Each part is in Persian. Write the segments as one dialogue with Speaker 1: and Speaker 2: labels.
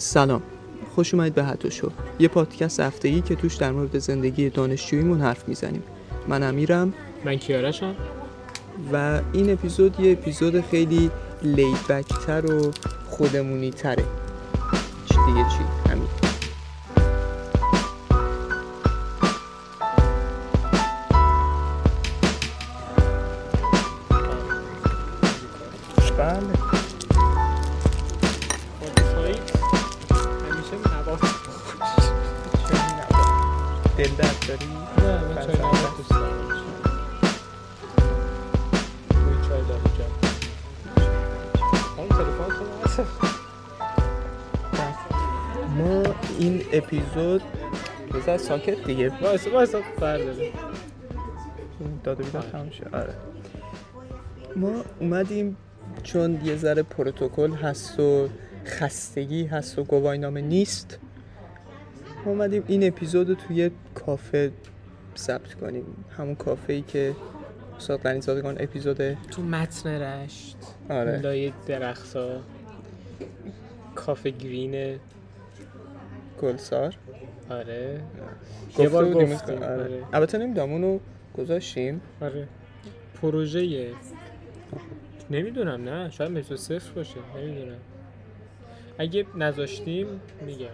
Speaker 1: سلام. خوش اومدید به حتی شو. یه پادکست هفتگی که توش در مورد زندگی دانشجوییمون حرف می‌زنیم. من امیرم.
Speaker 2: من کیارشم
Speaker 1: و این اپیزود یه اپیزود خیلی لیدبکتر و خودمونی تره. چی دیگه چی؟ ساکت دیگه.
Speaker 2: وایسا وایسا برداره
Speaker 1: داده بیدار تمام شد. آره. ما اومدیم چون یه ذره پروتکل هست و خستگی هست و گواهینامه نیست ما اومدیم این اپیزود رو توی کافه ثبت کنیم. همون کافه ای که استاد غنیزادگان اپیزود
Speaker 2: تو متن رشت.
Speaker 1: آره.
Speaker 2: لای درختها کافه گرین
Speaker 1: گلسار
Speaker 2: آره. یه بار گفتیم.
Speaker 1: آره.
Speaker 2: آره.
Speaker 1: البته نمی‌دونم اونو گذاشتیم.
Speaker 2: آره. پروژه نمی‌دونم نه. شاید مترو صفر باشه. نمی‌دونم. اگه نذاشتیم میگم.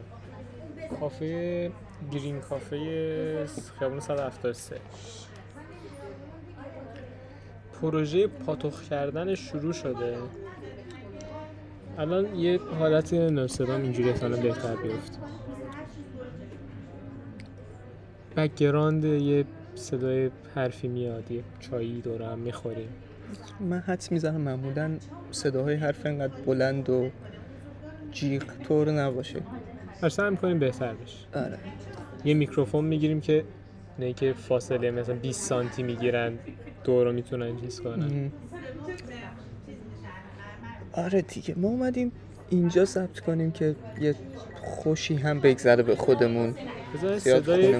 Speaker 2: کافه گرین کافه خیابون 173 پروژه پاتوخ کردن شروع شده. الان یه حالت نصدام اینجوری احتمالا بهتر بیفته. بکگراند یه صدای حرفی میاد یه چایی دوره هم می‌خوریم.
Speaker 1: من حدس می‌زنم معمولا صداهای حرف انقدر بلند و جیغ طور نباشه.
Speaker 2: هر سعی می‌کنیم بهتر بشه.
Speaker 1: آره.
Speaker 2: یه میکروفون می‌گیریم که نه که فاصله مثلا 20 سانتی می‌گیرن دور رو می‌تونن چیز کنن.
Speaker 1: ام. آره دیگه ما اومدیم اینجا ثبت کنیم که یه خوشی هم بگذره به خودمون زیاد
Speaker 2: صدای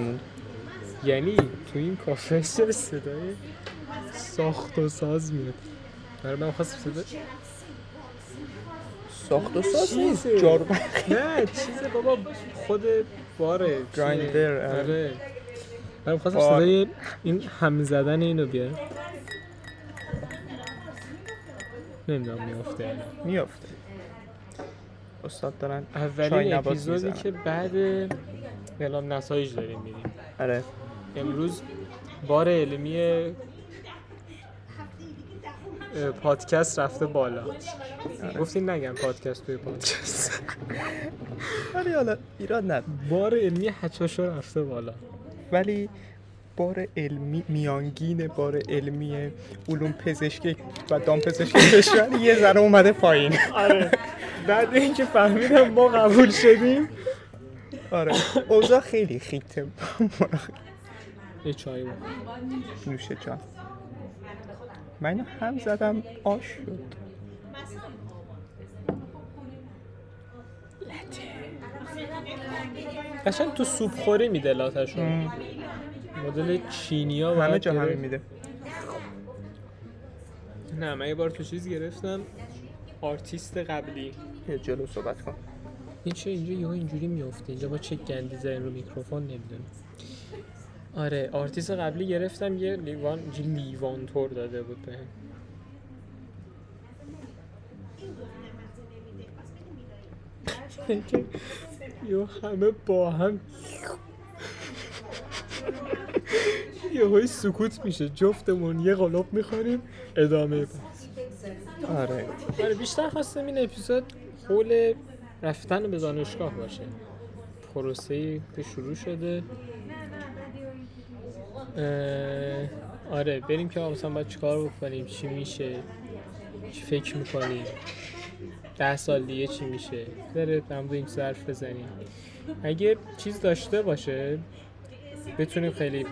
Speaker 2: یعنی تو این کافه چرا صدای ساخت و ساز میاد. برای من خواست صدا
Speaker 1: ساخت و ساز نیست
Speaker 2: نه چیزه بابا خود باره
Speaker 1: گرایندر، آره.
Speaker 2: آره. من خواستم
Speaker 1: بار.
Speaker 2: صدای این هم زدن اینو بیارم نمی‌دونم میافته.
Speaker 1: میافته. استاد دارن
Speaker 2: اولین اپیزودی. که بعد اعلام نتایج داریم میریم
Speaker 1: آره.
Speaker 2: امروز بار علمی پادکست رفته بالا. گفتین نگم پادکست توی پادکست.
Speaker 1: ولی حالا ایراد نداره.
Speaker 2: بار علمی هچاشو رفته بالا.
Speaker 1: ولی بار علمی میانگین بار علمی علوم پزشکی و دامپزشکی کشور یه ذره اومده پایین.
Speaker 2: آره. بعد اینکه فهمیدم ما قبول شدیم.
Speaker 1: آره. اوضاع خیلی خیته.
Speaker 2: یه چای بود
Speaker 1: نوش جان من اینو هم زدم آش شد.
Speaker 2: قشنگ تو سوپ خوری میده لاتشو مدل چینیا
Speaker 1: همه جا همین. میده.
Speaker 2: نه من یه بار تو چیز گرفتم. آرتیست قبلی.
Speaker 1: یه جلو صحبت کن.
Speaker 2: این چه اینجا یهو اینجوری میفته اینجا با چه گندی زدن رو میکروفون نمی‌دونم. آره آرتیست قبلی گرفتم یه لیوان لیوان تور داده بود به یه همه با هم. یه سکوت میشه جفتمون یه قلوب می‌خوریم ادامه
Speaker 1: آره.
Speaker 2: آره بیشتر خواستم این اپیزود حول رفتن به دانشگاه باشه. پروسه که شروع شده. آره بریم که مثلا باید چیکار بکنیم چی میشه چی فکر می‌کنیم ده سال دیگه چی میشه. در مورد این ظرف بزنیم. اگه چیز داشته باشه بتونیم خیلی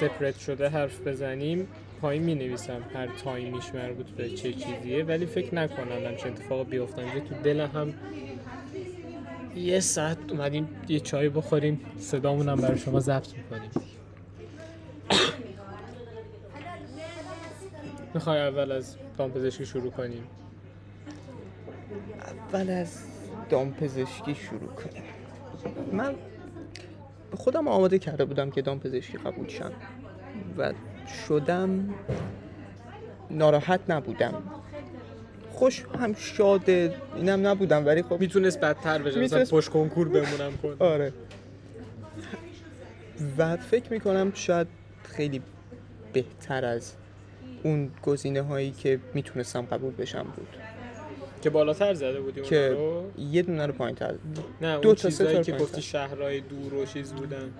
Speaker 2: سپرت شده حرف بزنیم. پایین می نویسم هر تایمیش مربوط به چه چیزیه ولی فکر نکنم همچین اتفاق بیفتن. تو دلم هم یه ساعت اومدیم یه چای بخوریم صدامون هم برای شما ضبط می‌کنیم. می‌خوای اول از دامپزشکی شروع کنیم؟
Speaker 1: اول از دامپزشکی شروع کنیم. من خودم آماده کرده بودم که دامپزشکی قبول شم و شدم ناراحت نبودم. خوش هم شاده اینم نبودم ولی خب
Speaker 2: می‌تونست بدتر بشه مثلا
Speaker 1: میتونست-
Speaker 2: پشت کنکور بمونم کن.
Speaker 1: آره. و فکر می‌کنم شاید خیلی بهتر از اون گزینه هایی که می‌تونستم قبول بشم بود.
Speaker 2: که بالاتر زده بودی
Speaker 1: که
Speaker 2: رو؟
Speaker 1: یه دونه رو پایین تر
Speaker 2: نه
Speaker 1: دو
Speaker 2: اون
Speaker 1: تا سه
Speaker 2: که گفتی. شهرهای دور و چیز بودن.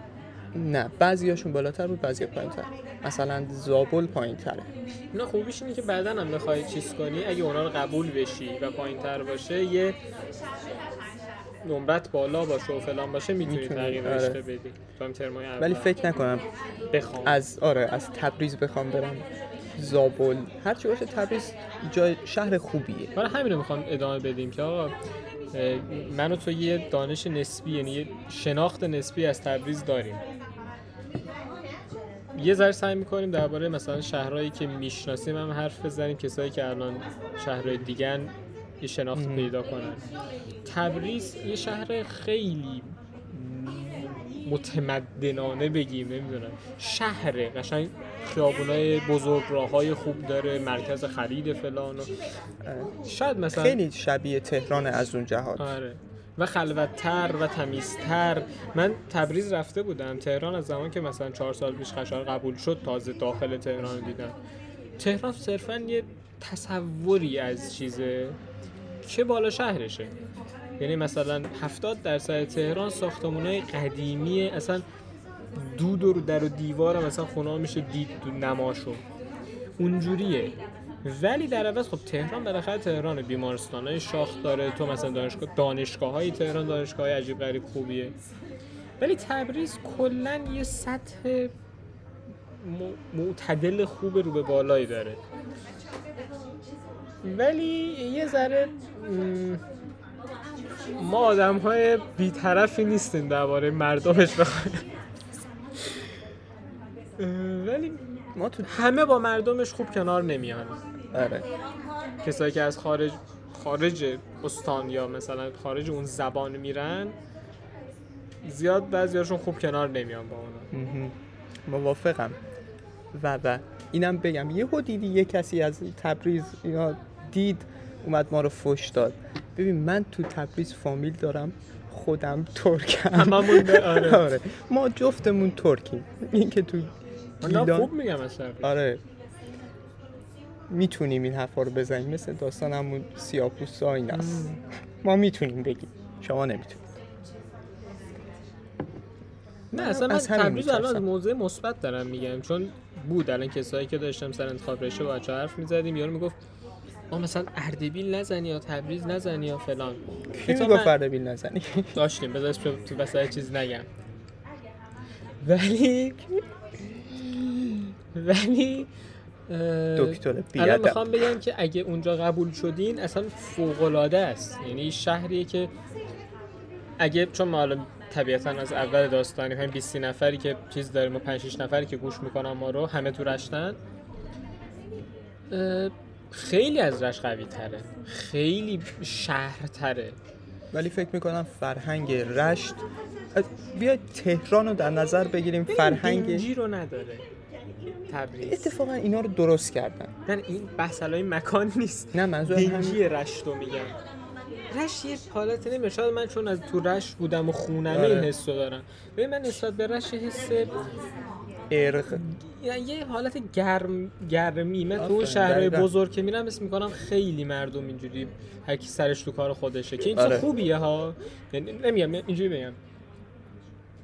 Speaker 1: نه بعضی هاشون بالاتر بود بعضی پایین تر مثلا زابل پایین تره
Speaker 2: نه خوبیش اینه که بعدا هم بخوای چیز کنی اگه اونا رو قبول بشی و پایین تر باشه یه نمرت بالا باشه و فلان باشه می‌تونی تغییر
Speaker 1: آره.
Speaker 2: بدی. تو هم
Speaker 1: ولی فکر نکنم
Speaker 2: بخوام.
Speaker 1: از آره از تبریز بخوام برم. زابل. هرچی باشه تبریز جای شهر خوبیه.
Speaker 2: برای همین رو می‌خوام ادامه بدیم که آقا من و تو یه دانش نسبی یعنی یه شناخت نسبی از تبریز داریم. یه ذره سعی می‌کنیم درباره مثلا شهرهایی که می‌شناسیم هم حرف بزنیم کسایی که الان شهرهای دیگن یه شناخت. پیدا کنن. تبریز یه شهر خیلی متمدنانه بگیم نمی‌دونم. شهره قشنگ خیابونای بزرگ راه خوب داره مرکز خرید فلان و شاید مثلا
Speaker 1: خیلی شبیه تهران از اون جهات.
Speaker 2: آره. و خلوتتر و تمیزتر. من تبریز رفته بودم. تهران از زمان که مثلا چهار سال پیش قشار قبول شد تازه داخل تهران دیدم. تهران صرفا یه تصوری از چیزه که بالا شهرشه. یعنی مثلا 70 درصد تهران ساختمونای قدیمیه اصلا دود و در و دیوار مثلا خونه میشه دید تو نماشو اونجوریه. ولی در عوض خب تهران بالاخره تهران بیمارستان های شاخ داره. تو مثلا دانشگاه دانشگاه های تهران دانشگاه های عجیب غریب خوبیه. ولی تبریز کلا یه سطح معتدل خوب رو به بالایی داره. ولی یه ذره ما آدم های بیطرفی نیستیم درباره مردمش بخوایم. ولی
Speaker 1: ما تو
Speaker 2: همه با مردمش خوب کنار نمیان.
Speaker 1: آره.
Speaker 2: کسایی که از خارج خارج استان یا مثلا خارج اون زبان میرن زیاد بعضیاشون خوب کنار نمیان با اونا.
Speaker 1: موافقم. و و. اینم بگم یه دیدی یه کسی از تبریز اینا دید اومد ما رو فش داد. ببین من تو تبریز فامیل دارم خودم ترکم.
Speaker 2: آره.
Speaker 1: آره. ما جفتمون ترکیم. این که تو گیلان
Speaker 2: خوب میگم از تبریز.
Speaker 1: آره. می‌تونیم این حرفا رو بزنیم. مثل داستان همون سیاپوس این است. ما می‌تونیم بگیم. شما نمی‌تونید.
Speaker 2: نه اصلا من تبریز الان از. موضع مثبت دارم میگم. چون بود الان کسایی که داشتم سر انتخاب رشته با بچه حرف می‌زدیم. یارو می‌گفت ما مثلا اردبیل نزنی یا تبریز نزنی یا فلان.
Speaker 1: کی
Speaker 2: من-
Speaker 1: فردبیل نزنی؟
Speaker 2: داشتیم بذار اسم تو چیز نگم. ولی ولی
Speaker 1: دکتر
Speaker 2: الان می‌خوام بگم که اگه اونجا قبول شدین اصلا فوق العاده است. یعنی شهریه که اگه چون ما حالا طبیعتا از اول داستانیم همین 20 نفری که چیز داریم و 5 6 نفری که گوش می‌کنن ما رو همه تو رشتن. خیلی از رشت قوی تره خیلی شهر تره
Speaker 1: ولی فکر می‌کنم فرهنگ رشت بیاید تهران رو در نظر بگیریم فرهنگ
Speaker 2: رو نداره. تبریز.
Speaker 1: اتفاقا اینا رو درست کردن.
Speaker 2: نه این بحث مکان نیست.
Speaker 1: نه منظور همین.
Speaker 2: دینجی رشت رو میگم رشت یه حالت نمیشه شاید من چون از تو رشت بودم و خونمه
Speaker 1: آره.
Speaker 2: این حس رو دارم. ببین من نسبت به یه حس
Speaker 1: ارق.
Speaker 2: یعنی یه حالت گرم گرمی. من تو شهرهای. بزرگ که میرم اسم می‌کنم خیلی مردم اینجوری هر کی سرش تو کار خودشه. که این
Speaker 1: آره.
Speaker 2: خوبیه ها؟ یعنی نمیگم اینجوری بگم.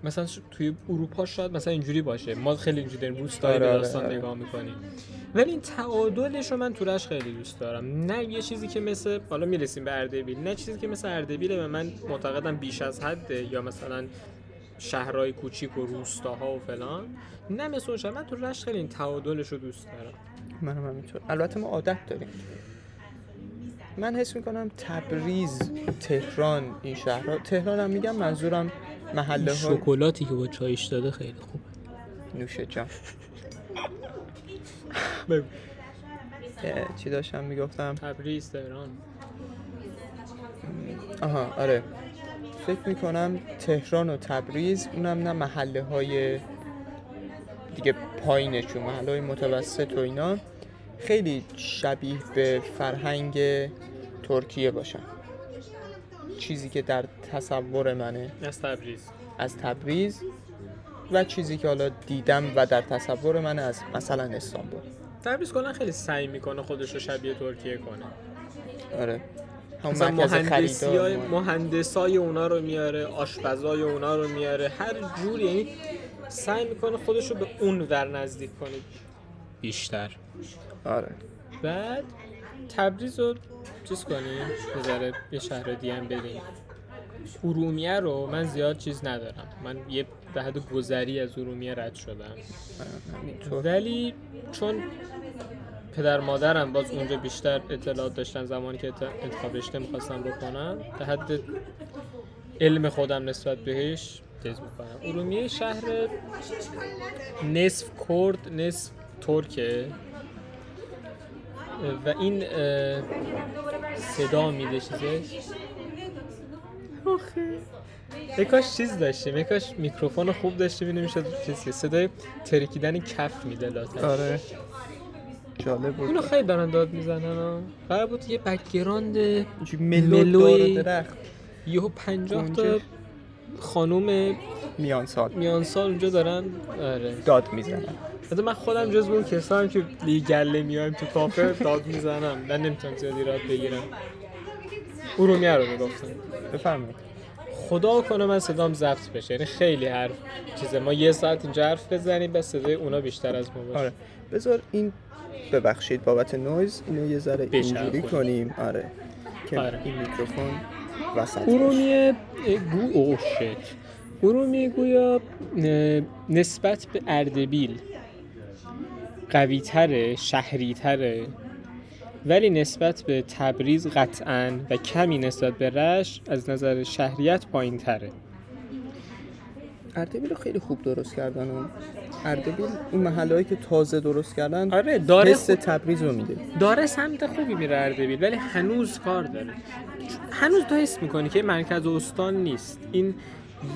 Speaker 2: مثلا توی اروپا شاید مثلا اینجوری باشه ما خیلی اینجوری داریم روستایی
Speaker 1: آره،
Speaker 2: داستان
Speaker 1: آره.
Speaker 2: نگاه می‌کنیم ولی این تعادلش رو من تو رشت خیلی دوست دارم نه یه چیزی که مثل حالا می‌رسیم به اردبیل نه چیزی که مثل اردبیل به من معتقدم بیش از حده یا مثلا شهرهای کوچیک و روستاها و فلان نه مثل اون من تو رشت خیلی این تعادلش رو دوست دارم
Speaker 1: منم همینطور البته ما عادت داریم من حس می‌کنم تبریز تهران این شهرها تهران هم میگم منظورم محله های
Speaker 2: شکلاتی که با چایش داده خیلی خوبه.
Speaker 1: نوش جان. چی داشتم می‌گفتم؟
Speaker 2: تبریز تهران.
Speaker 1: آها آره. فکر می‌کنم تهران و تبریز اونم نه محله های دیگه پایینشون محله های متوسط و اینا خیلی شبیه به فرهنگ ترکیه باشن. چیزی که در تصور منه.
Speaker 2: از تبریز.
Speaker 1: از تبریز و چیزی که حالا دیدم و در تصور من از مثلا استانبول.
Speaker 2: تبریز کلا خیلی سعی می‌کنه خودش رو شبیه ترکیه کنه.
Speaker 1: آره.
Speaker 2: مثلا
Speaker 1: مرکز
Speaker 2: مهندسی های مهندسای اونا رو میاره آشپزای اونا رو میاره هر جور یعنی سعی می‌کنه خودش رو به اون ور نزدیک کنه. بیشتر.
Speaker 1: آره.
Speaker 2: بعد تبریز رو چیز کنیم ذره یه شهر دیگه هم بریم ارومیه رو من زیاد چیز ندارم. من یه به حد گذری از ارومیه رد شدم. ولی چون پدر مادرم باز اونجا بیشتر اطلاعات داشتن زمانی که انتخاب رشته می‌خواستم بکنم به حد علم خودم نسبت بهش تیز می‌کنم. ارومیه شهر نصف کرد نصف ترکه. و این صدا میده چیزش؟ آخه. یه کاش چیز داشتیم یه کاش میکروفون خوب داشتیم اینو می‌شد چیز که صدای ترکیدن کف میده لاتش
Speaker 1: آره. جالب بود.
Speaker 2: اونو خیلی دارن داد می‌زنن قرار بود یه بکگراند ملوی-
Speaker 1: درخت.
Speaker 2: یهو پنجاه تا خانوم
Speaker 1: میان سال
Speaker 2: میان سال اونجا دارن. آره.
Speaker 1: داد می‌زنن.
Speaker 2: حتی من خودم جز اون کسایی که دیگه گله میایم تو کافه داد می‌زنم. من نمی‌تونم زیاد ایراد بگیرم. ارومیه رو می‌گفتم.
Speaker 1: بفرمایید.
Speaker 2: خدا کنه من صدام ضبط بشه. یعنی خیلی حرف چیزه. ما یه ساعت اینجا حرف بزنیم بس صدای اونا بیشتر از ما باشه.
Speaker 1: آره. بذار این ببخشید بابت نویز. اینو یه ذره. اینجوری کنیم. آره. که
Speaker 2: آره.
Speaker 1: این میکروفون وسط.
Speaker 2: ارومیه گو او شت ارومیه گویا نسبت به اردبیل. قوی تره شهری تره ولی نسبت به تبریز قطعا و کمی نسبت به رش از نظر شهریت پایین تره
Speaker 1: اردبیل رو خیلی خوب درست کردن اون اردبیل اون محلهایی که تازه درست کردن
Speaker 2: آره داره
Speaker 1: حس تبریز رو میده.
Speaker 2: داره سمت خوبی میره اردبیل ولی هنوز کار داره. هنوز تو حس می‌کنی که مرکز استان نیست. این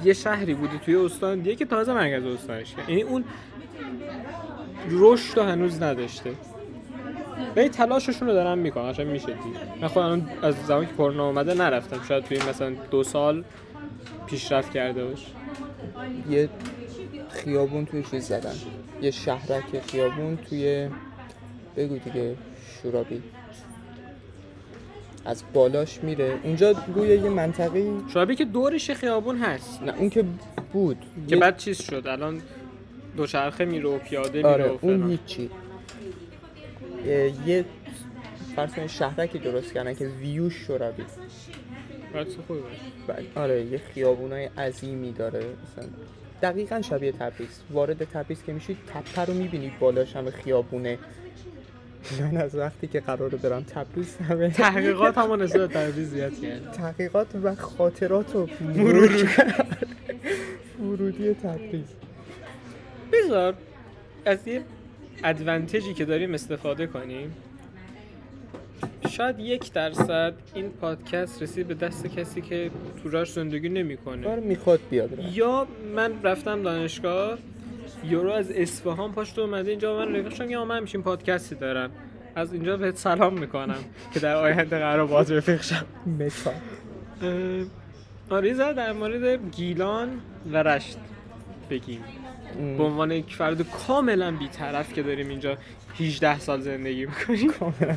Speaker 2: یه شهری بوده توی استان دیگه که تازه مرکز استانش. کرد یعنی اون رشد هنوز نداشته. ولی تلاششون رو دارن می‌کنن عشان میشه دید. من خودم الان از زمانی که کرونا اومده نرفتم. شاید توی مثلا دو سال پیشرفت کرده باشه
Speaker 1: یه خیابون توی چیز زدن. یه شهرک خیابون توی بگو دیگه شورابی. از بالاش میره. اونجا گویا یه منطقه
Speaker 2: شاید که دورش خیابون هست.
Speaker 1: نه اون که بود.
Speaker 2: که
Speaker 1: یه-
Speaker 2: بعد چیز شد. الان دوچرخه میره و پیاده
Speaker 1: آره اون. هیچی. یه فرض شهرکی درست کردن که
Speaker 2: باشه.
Speaker 1: بله. آره یه خیابونای عظیمی داره مثلا دقیقا شبیه تبریز. وارد تبریز که میشید تپه رو می‌بینید بالاش همه خیابونه. من از وقتی که قراره برم تبریز همه
Speaker 2: تحقیقات هم نسبت تبریز زیاد کرد
Speaker 1: تحقیقات و خاطرات و مرور. ورودی تبریز.
Speaker 2: بذار از یه ادوانتجی که داریم استفاده کنیم. شاید یک درصد این پادکست رسید به دست کسی که توراش زندگی نمی‌کنه.
Speaker 1: می‌خواد بیاد.
Speaker 2: یا من رفتم دانشگاه یورو از اصفهان پاشت اومده اینجا من رفیق شدم یا من همچین پادکستی دارم. از اینجا بهت سلام می‌کنم که در آینده قرار باز رفیق شم.
Speaker 1: متا.
Speaker 2: ذره در مورد گیلان و رشت بگیم. به عنوان یک فرد کاملا بیطرف که داریم اینجا 18 سال زندگی می‌کنیم.
Speaker 1: کاملا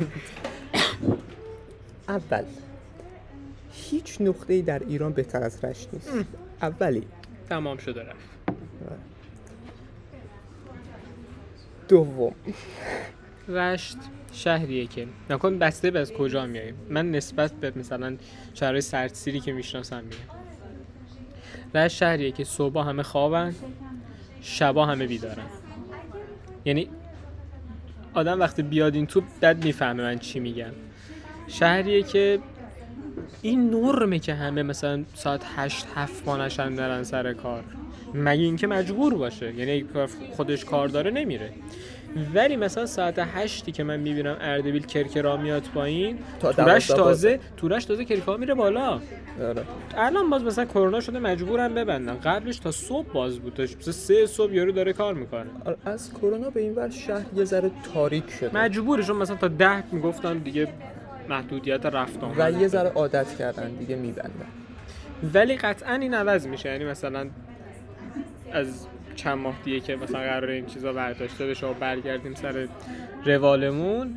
Speaker 1: اول هیچ نقطه‌ای در ایران بهتر از رشت نیست. اولی.
Speaker 2: تمام شده رفت.
Speaker 1: دوم.
Speaker 2: رشت شهریه که نکن بسته به از کجا میاییم. من نسبت به مثلا شهرهای سردسیری که می‌شناسم میگم. رشت شهریه که صبح همه خوابن. شبا همه بیدارن. یعنی آدم وقتی بیاد این تو بد می‌فهمه من چی میگم. شهریه که این نرمه که همه مثلا ساعت هشت هفت پانشن برن سر کار. مگه اینکه مجبور باشه. یعنی خودش کار داره نمیره. ولی مثلا ساعت هشتی که من می‌بینم اردبیل کرکرا میاد پایین
Speaker 1: تا
Speaker 2: تورش تازه تورش تازه کرکرا میره بالا.
Speaker 1: آره.
Speaker 2: الان باز مثلا کرونا شده مجبورم ببندن قبلش تا صبح باز بود. تا مثلا سه صبح یارو داره کار می‌کنه.
Speaker 1: آره، از کرونا به این ور شهر یه ذره تاریک شده.
Speaker 2: مجبوره چون مثلا تا ده می‌گفتن دیگه محدودیت رفت.
Speaker 1: و یه ذره عادت کردن دیگه میبندن.
Speaker 2: ولی قطعا این عوض میشه. یعنی مثلا از چند ماه دیگه که مثلا قرار این چیزا برداشته بشه و برگردیم سر روالمون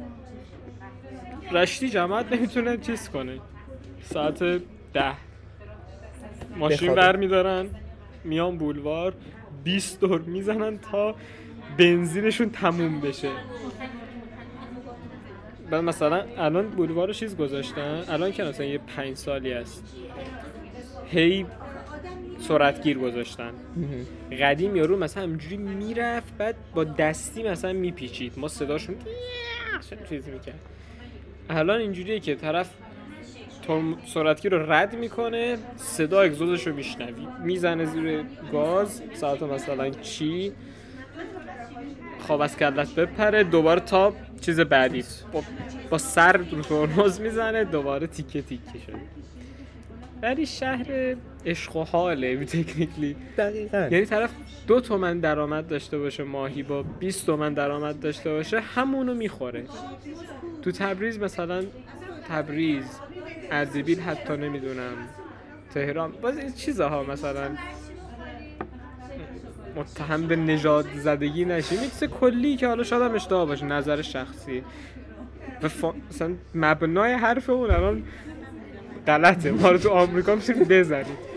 Speaker 2: رشتی جماعت نمی‌تونه چیز کنه. ساعت ده. ماشین
Speaker 1: بخوابه.
Speaker 2: برمیدارن میان بولوار 20 دور می‌زنن تا بنزینشون تموم بشه. بعد مثلا الان بولوار رو چیز گذاشتن؟ الان که مثلا یه پنج سالی است. هی سرعتگیر گذاشتن. قدیم یارو مثلا همجوری می‌رفت بعد با دستی مثلا میپیچید. ما صداشون چیز می‌کرد. الان اینجوریه که طرف سرعتگیر رو رد می‌کنه صدا اگزوزش رو میشنوی. می‌زنه زیر گاز. ساعت مثلا چی؟ خواب از کلت بپره. دوباره تا چیز بعدی. با, با سر رو ترمز می‌زنه. دوباره تیکه تیکه شده. ولی شهر عشق و حاله تکنیکلی
Speaker 1: دقیقا.
Speaker 2: یعنی طرف دو تومن درآمد داشته باشه ماهی با 20 تومن درآمد داشته باشه همونو می‌خوره. تو تبریز مثلا تبریز اردبیل حتی نمی‌دونم تهران باز این چیزها مثلا. متهم به نژاد زدگی نشیم چیز کلی که حالا شاید هم اشتباه باشه نظر شخصی. و فا... مثلا مبنای حرف اون الان غلطه. ما رو تو آمریکا می‌تونیم بزنید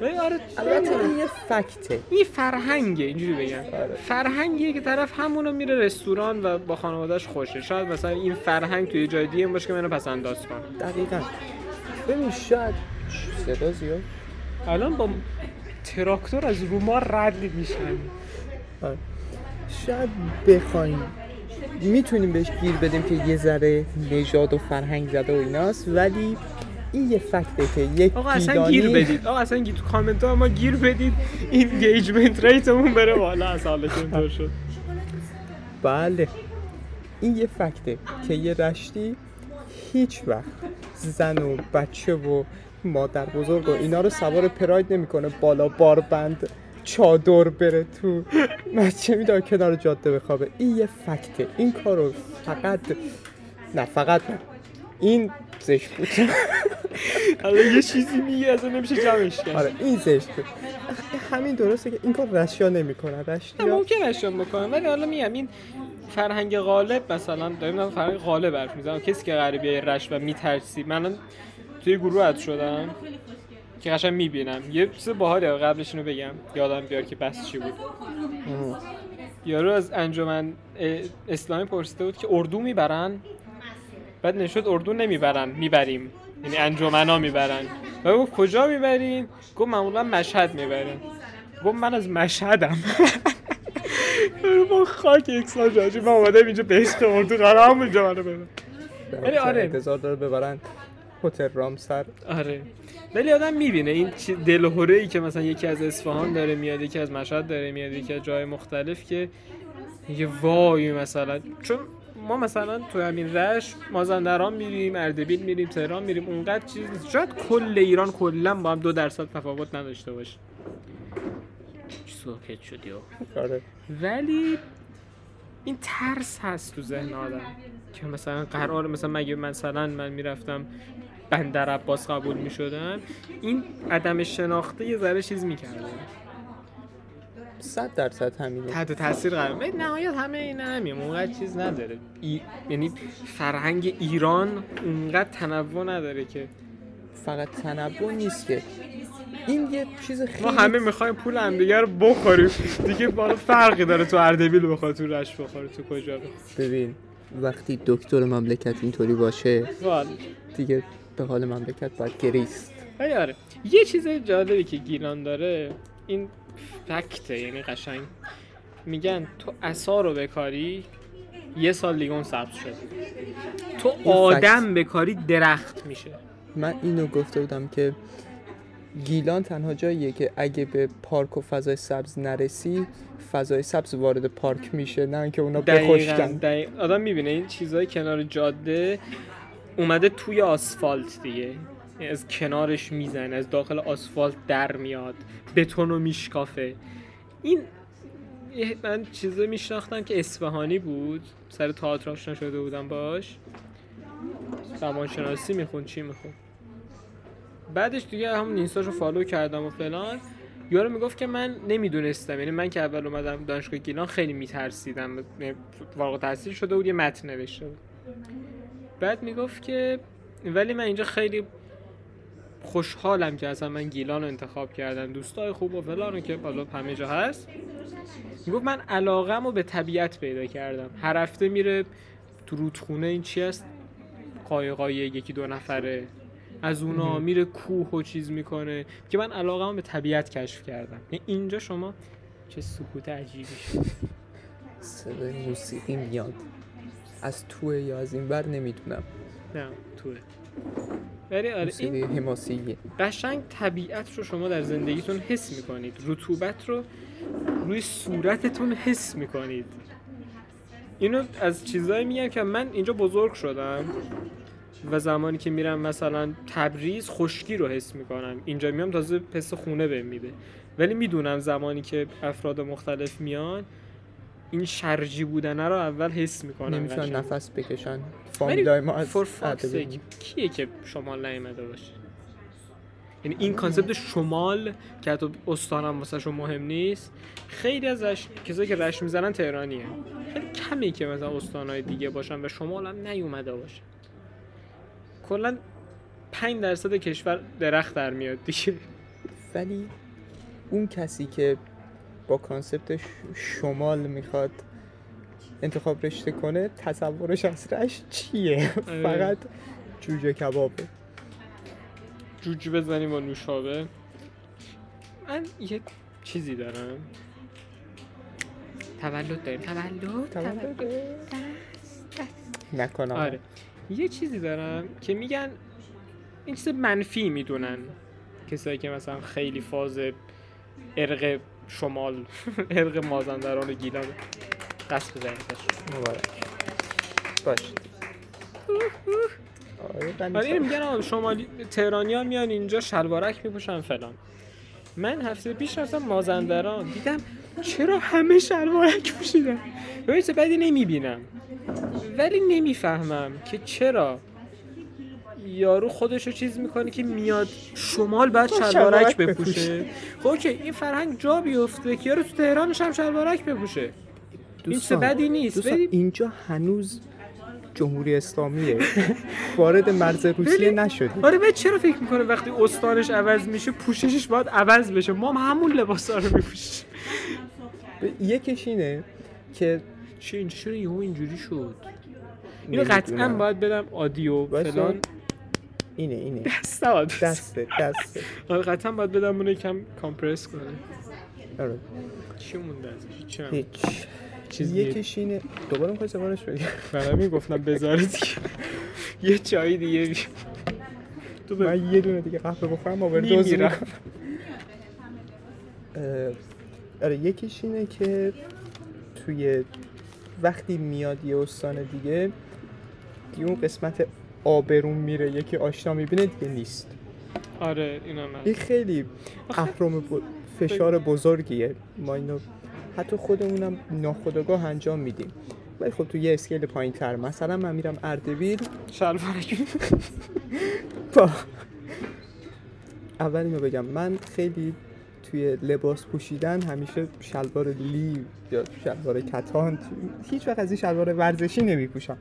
Speaker 2: ولی آره
Speaker 1: البته این یه فکته.
Speaker 2: این فرهنگه اینجوری بگم.
Speaker 1: آره.
Speaker 2: فرهنگیه که طرف همونو میره رستوران و با خانوادهش خوشه. شاید مثلا این فرهنگ توی جای دیگه باشه که منو پس انداز کنه.
Speaker 1: دقیقا. ببین شاید صدا زیاد.
Speaker 2: الان با تراکتور از رو ما رد میشن.
Speaker 1: آره. شاید بخوایم. می‌تونیم بهش گیر بدیم که یه ذره نژاد و فرهنگ زده و ایناست ولی این یه fact ه که یک
Speaker 2: آقا اصلا
Speaker 1: گیلانی
Speaker 2: گیر بدید. آقا اصلا گیر تو کامنت ها ما گیر بدید. engagement rate مون بره بالا از اینطور شد.
Speaker 1: بله. این یه فکته که یه رشتی هیچ وقت زن و بچه و مادر بزرگ و اینا رو سوار پراید نمی‌کنه. بالا باربند چادر بره تو. بچه میداره کنار جاده بخوابه. این یه فکته. این کارو فقط نه فقط نه. این زشت بود.
Speaker 2: حالا یه چیزی میگه اصلا نمیشه جمعش کرد.
Speaker 1: آره این زشت. همین درسته که این کار رشیا نمی‌کنه. رشیا
Speaker 2: نه، ممکن اشتباه بکنم ولی حالا میگم این فرهنگ غالب مثلا داریم فرهنگ غالب حرف می‌زنم. کسی که قراره بیای رش و میترسی. من توی گروه اد شدم که قشنگ می‌بینم. یه چیز باحاله قبلش اینو بگم. یادم بیار که بس چی بود. یارو از انجمن اسلامی پرسیده بود که اردو می‌برن؟ بعد نشد اردو نمی‌برن می‌بریم. یعنی انجمنا می‌برن. و گفت کجا می‌برین؟ گفت معمولا مشهد می‌برین گفت من از مشهدم. با خاک یکسان جاجی من اومدم اینجا به عشق اردو قرار همونجا منو ببر ولی آره.
Speaker 1: انتظار داره ببرن هتل رامسر
Speaker 2: آره. ولی آدم می‌بینه این دلهوره ای که مثلا یکی از اصفهان داره میاد یکی از مشهد داره میاد یکی از جای مختلف که میگه وای مثلا. چون ما مثلا تو همین رش مازندران میریم اردبیل میریم تهران میریم اونقدر چیز نیست. شاید کل ایران کلا با هم دو درصد تفاوت نداشته باشه. سوکت شدی.
Speaker 1: آره.
Speaker 2: ولی این ترس هست تو ذهن آدم. که مثلا قرار مثلا مگه مثلا من می‌رفتم بندر عباس قبول می‌شدم؟ این عدم شناخته یه ذره چیز می‌کرده.
Speaker 1: صد درصد همینه.
Speaker 2: تحت تاثیر قرار. نهایت همه این همین اونقدر چیز نداره. ای... یعنی فرهنگ ایران اونقدر تنوع نداره که.
Speaker 1: فقط تنوع نیست که. این یه چیز خیلی
Speaker 2: ما همه می‌خوایم پول همدیگه رو بخوریم. دیگه بالا فرقی داره تو اردبیل بخواد تو رش بخوره تو کجا
Speaker 1: ببین وقتی دکتر مملکت اینطوری باشه. دیگه به حال مملکت باید گریست.
Speaker 2: آره. یه چیز جالبی که گیلان داره این فکته یعنی قشنگ. میگن تو عصا رو بکاری یه سال دیگه اون سبز شد. تو آدم بکاری درخت میشه.
Speaker 1: من اینو گفته بودم که گیلان تنها جاییه که اگه به پارک و فضای سبز نرسی فضای سبز وارد پارک میشه نه اینکه اونا بخشکن.
Speaker 2: آدم می‌بینه این چیزهای کنار جاده اومده توی آسفالت دیگه. از کنارش می‌زنه از داخل آسفالت در میاد بتون رو میشکافه. این من چیزا میشناختم که اصفهانی بود سر تئاتر آشنا شده بودم باش. زبانشناسی میخون چی میخون بعدش دیگه همون اینستاشو فالو کردم و فلان. یارو می‌گفت که من نمی‌دونستم یعنی من که اول اومدم دانشگاه گیلان خیلی میترسیدم. واقع تحصیل شده بود یه متن نوشته بود. بعد می‌گفت که ولی من اینجا خیلی خوشحالم که اصلا من گیلان رو انتخاب کردم. دوستای خوب و فلان رو که بالا همه جا هست. می‌گفت من علاقم رو به طبیعت پیدا کردم. هر هفته میره تو رودخونه این چی هست؟ قایقای یکی دو نفره. از اونا. میره کوه و چیز می‌کنه. که من علاقه به طبیعت کشف کردم. یعنی اینجا شما چه سکوت عجیبی شد.
Speaker 1: صدای موسیقی میاد. از توه یا از این بر نمی‌دونم.
Speaker 2: نه توه. ولی آره این
Speaker 1: حماسیه
Speaker 2: قشنگ طبیعت رو شما در زندگیتون حس می‌کنید. رطوبت رو روی صورتتون حس می‌کنید. اینو از چیزایی میگم که من اینجا بزرگ شدم و زمانی که میرم مثلا تبریز خشکی رو حس می‌کنم. اینجا میام تازه پس خونه بهم میده. ولی می‌دونم زمانی که افراد مختلف میان این شرجی بودنه رو اول حس می‌کنم
Speaker 1: نمی‌تونن نفس بکشن.
Speaker 2: ولی
Speaker 1: فامیلای ما از
Speaker 2: sake، کیه که شمال نیومده باشه؟ یعنی این concept شمال که حتی استانم واسه مهم نیست خیلی از رش... کسایی که رشت می‌زنن تهرانیه. خیلی کمی که مثلا استانهای دیگه باشن و شمال هم نیومده باشه. کلا 5 درصد کشور درخت در میاد دیگه.
Speaker 1: ولی اون کسی که با concept شمال می‌خواد انتخاب رشته کنه تصورش از رشت چیه؟
Speaker 2: آره.
Speaker 1: فقط جوجه کبابه.
Speaker 2: جوجه بزنیم با نوشابه. من یه چیزی دارم. تولد داریم. تولد.
Speaker 1: تولد. نکنم.
Speaker 2: آره. یه چیزی دارم که میگن این چیز منفی می‌دونن. کسایی که مثلا خیلی فاز ارق شمال ارق مازندران و گیلان. قصد بزنید
Speaker 1: مبارک باش. آره.
Speaker 2: میگن شمالی تهرانیان میان اینجا شلوارک میپوشن فلان. من هفته پیش رفتم مازندران دیدم چرا همه شلوارک پوشیدن؟ ببین چه بدی نمی‌بینم ولی نمی‌فهمم که چرا یارو خودش رو چیز می‌کنه که میاد شمال بعد
Speaker 1: شلوارک بپوشه.
Speaker 2: خب اوکی این فرهنگ جا بیفته که یارو تو تهرانش هم شلوارک بپوشه. این چه بدی نیست.
Speaker 1: اینجا هنوز جمهوری اسلامیه. وارد مرز روسیه نشدیم.
Speaker 2: آره بعد چرا فکر می‌کنه وقتی استانش عوض میشه پوششش باید عوض بشه؟ ما هم همون لباس رو میپوشیم.
Speaker 1: یکیش اینه که
Speaker 2: چه اینجا چرا یهو اینجوری شد. اینو. قطعا باید بدم آدیو. فلان.
Speaker 1: اینه اینه.
Speaker 2: دست نباید.
Speaker 1: دسته دسته.
Speaker 2: آره قطعا باید بدم اونو یکم کامپرس کنه
Speaker 1: آره.
Speaker 2: چی مونده ازش؟
Speaker 1: هیچ.
Speaker 2: چیز.
Speaker 1: یکیش اینه. دوباره می‌خوای سوارش بگی؟
Speaker 2: برای می‌گفتم بذاری دیگه. یه چایی دیگه. بی- تو
Speaker 1: من یه دونه دیگه قهوه بخورم می‌کنم. اه، آره یکیش اینه که توی وقتی میاد یه استان دیگه دیگه اون قسمت آبرون میره یکی آشنا می‌بینه دیگه نیست.
Speaker 2: آره اینا
Speaker 1: این خیلی اهرام ب- فشار بزرگیه. ما اینو حتی خودمونم ناخودآگاه انجام میدیم. ولی خب تو یه اسکیل پایین تر مثلا من میرم اردبیل.
Speaker 2: شلوارک
Speaker 1: با اول اینو بگم. من خیلی توی لباس پوشیدن همیشه شلوار لی یا شلوار کتان هیچ وقت از این شلوار ورزشی نمی پوشم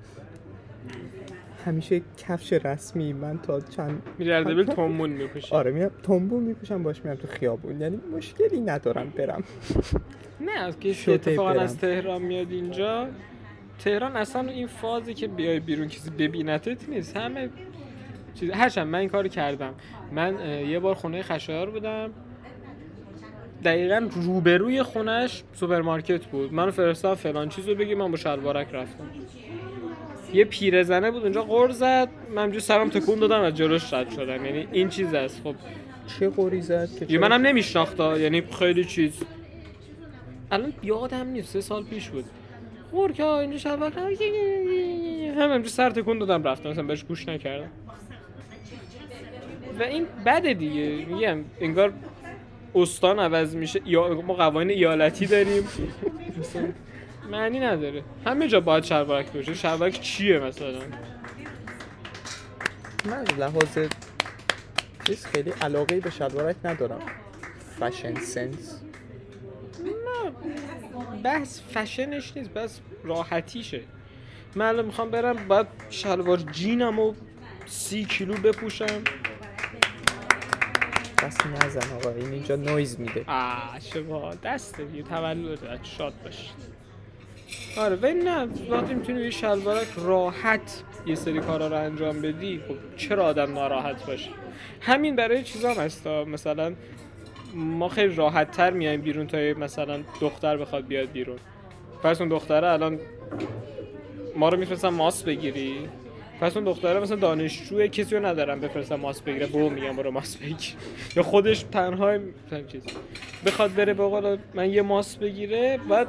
Speaker 1: همیشه کفش رسمی من تا چند
Speaker 2: میری اردبیل تنبون میپوشی
Speaker 1: آره میرم تنبون میپوشم باش میرم تو خیابون. یعنی مشکلی ندارم برم.
Speaker 2: نه از که اتفاقا. از تهران میاد اینجا. تهران اصلا این فازی که بیای بیرون کسی ببینتت نیست. همه چیز هرچند من این کار کردم. من یه بار خونه خشایار بودم. دقیقا روبروی خونش سوپرمارکت بود. منو فرستاد فلان چیزو بگیر من با شلوارک رفتم. یه پیرزنه بود اونجا غر زد. من همجوری سرم تکون دادم و جلوش رد شدم. یعنی این چیز است. خب.
Speaker 1: چه قوری زد؟ که
Speaker 2: منم نمیشناختا. یعنی خیلی چیز. الان یادم نیست. سه سال پیش بود. خور که اینجا شبک هم امروز سر تکون دادم رفتم. مثلا بهش گوش نکردم. و این بده دیگه. میگم انگار استان عوض میشه. یا ما قوانین ایالتی داریم. معنی نداره. همه جا باید شلوارک باشه. شلوارک چیه مثلا؟
Speaker 1: من لحاظ چیز خیلی علاقه به شلوارک ندارم. fashion sense
Speaker 2: بحث فشنش نیست بحث راحتیشه. من الان می‌خوام برم باید شلوار جینم و سی کیلو بپوشم.
Speaker 1: بس نزن آقا این اینجا نویز میده.
Speaker 2: آه شما دسته دیگه تولد شاد باشید. آره ولی نه وقتی می‌تونی یه شلوارک راحت یه سری کارا رو انجام بدی خب چرا آدم ناراحت باشه؟ همین برای چیزا هم هستا مثلا ما خیلی راحت تر میایم بیرون تا مثلا دختر بخواد بیاد بیرون. پس اون دختره الان ما رو میفرستن ماست بگیری. پس اون دختره مثلا دانشجوه کسی رو ندارم بفرستم ماست بگیره. بو میگم برو ماست بگیر. یا خودش تنها چیز. بخواد بره به من یه ماست بگیره بعد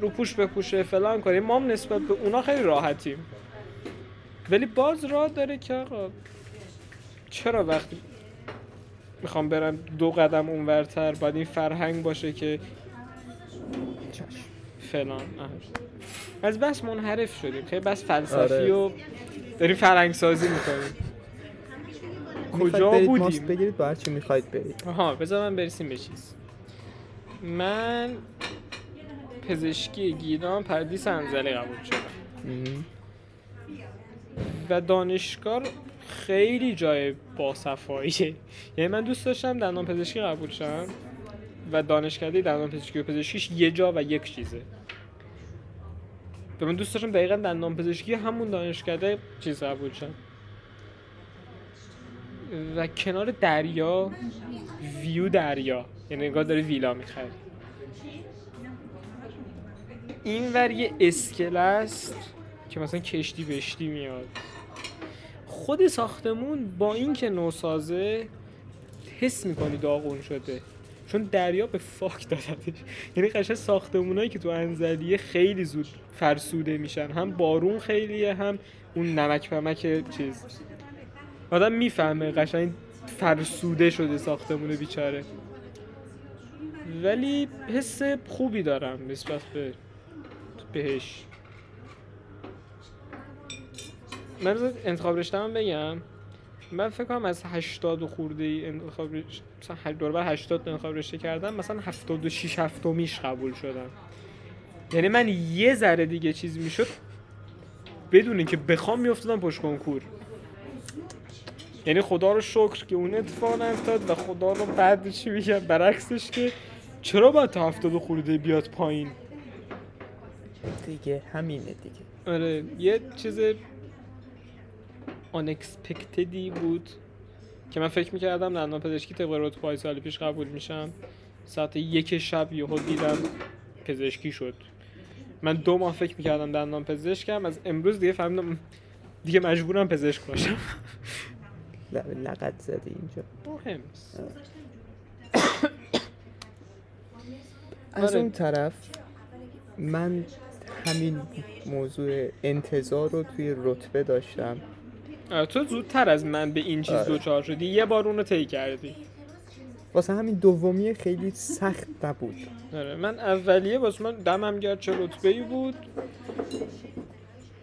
Speaker 2: رو پوش بپوشه فلان کنه ما هم نسبت به اونا خیلی راحتیم. ولی باز راه داره که آقا چرا وقتی می‌خوام برم دو قدم اونورتر باید این فرهنگ باشه که فلان. از بس منحرف شدیم خیلی بس فلسفی
Speaker 1: آره.
Speaker 2: و داریم فرهنگ سازی می‌کنیم. کجا
Speaker 1: برید ماست
Speaker 2: بودیم
Speaker 1: بگیرید با هر چی می‌خواید برید.
Speaker 2: آها بذار من برسیم به چیز. من پزشکی گیلان پردیس انزلی قبول شدم. و دانشگاه خیلی جای باصفاییه. یعنی من دوست داشتم دندان پزشکی قبول شم و دانشکده دندان پزشکی و پزشکیش یه جا و یک چیزه. و من دوست داشتم دقیقا دندان پزشکی همون دانشکده چیز قبول شم. و کنار دریا ویو دریا. یعنی انگار داره ویلا می‌خری این ور یه اسکله است که مثلا کشتی بشتی میاد. خود ساختمون با اینکه نوسازه حس می‌کنی داغون شده. چون دریا به فاک دادتش. یعنی قشنگ ساختمونایی که تو انزلیه خیلی زود فرسوده میشن. هم بارون خیلیه هم اون نمک پمک چیز. آدم می‌فهمه قشنگ فرسوده شده ساختمون بیچاره. ولی حس خوبی دارم نسبت به بهش. من انتخاب رشته هم بگم. من فکر کنم از 80 و خورده ای انتخاب رشته مثلا دور بر 80 انتخاب رشته کردم مثلا 76 هفتمیش قبول شدم. یعنی من یه ذره دیگه چیز می‌شد بدون اینکه بخوام میافتادم پشت کنکور. یعنی خدا رو شکر که اون اتفاق نیفتاد و خدا رو بعد چی میگم برعکسش که چرا باید تا 70 و خورده بیاد پایین؟
Speaker 1: دیگه همینه دیگه.
Speaker 2: آره یه چیز unexpectedی بود که من فکر می‌کردم دندان پزشکی طبق رتبه سال پیش قبول میشم. ساعت یک شب یهو دیدم پزشکی شد. من دو ماه فکر می‌کردم دندان پزشکم از امروز دیگه فهمیدم دیگه مجبورم پزشک باشم.
Speaker 1: ل- لغت زده اینجا.
Speaker 2: مهم.
Speaker 1: از
Speaker 2: آره.
Speaker 1: اون طرف من همین موضوع انتظار رو توی رتبه داشتم
Speaker 2: تو زودتر از من به این چیز
Speaker 1: آره.
Speaker 2: دوچار شدی یه بار اونو طی کردی
Speaker 1: واسه همین دومی خیلی سخت نبود
Speaker 2: آره من اولیه واسه من دمم گرچه رتبه ای بود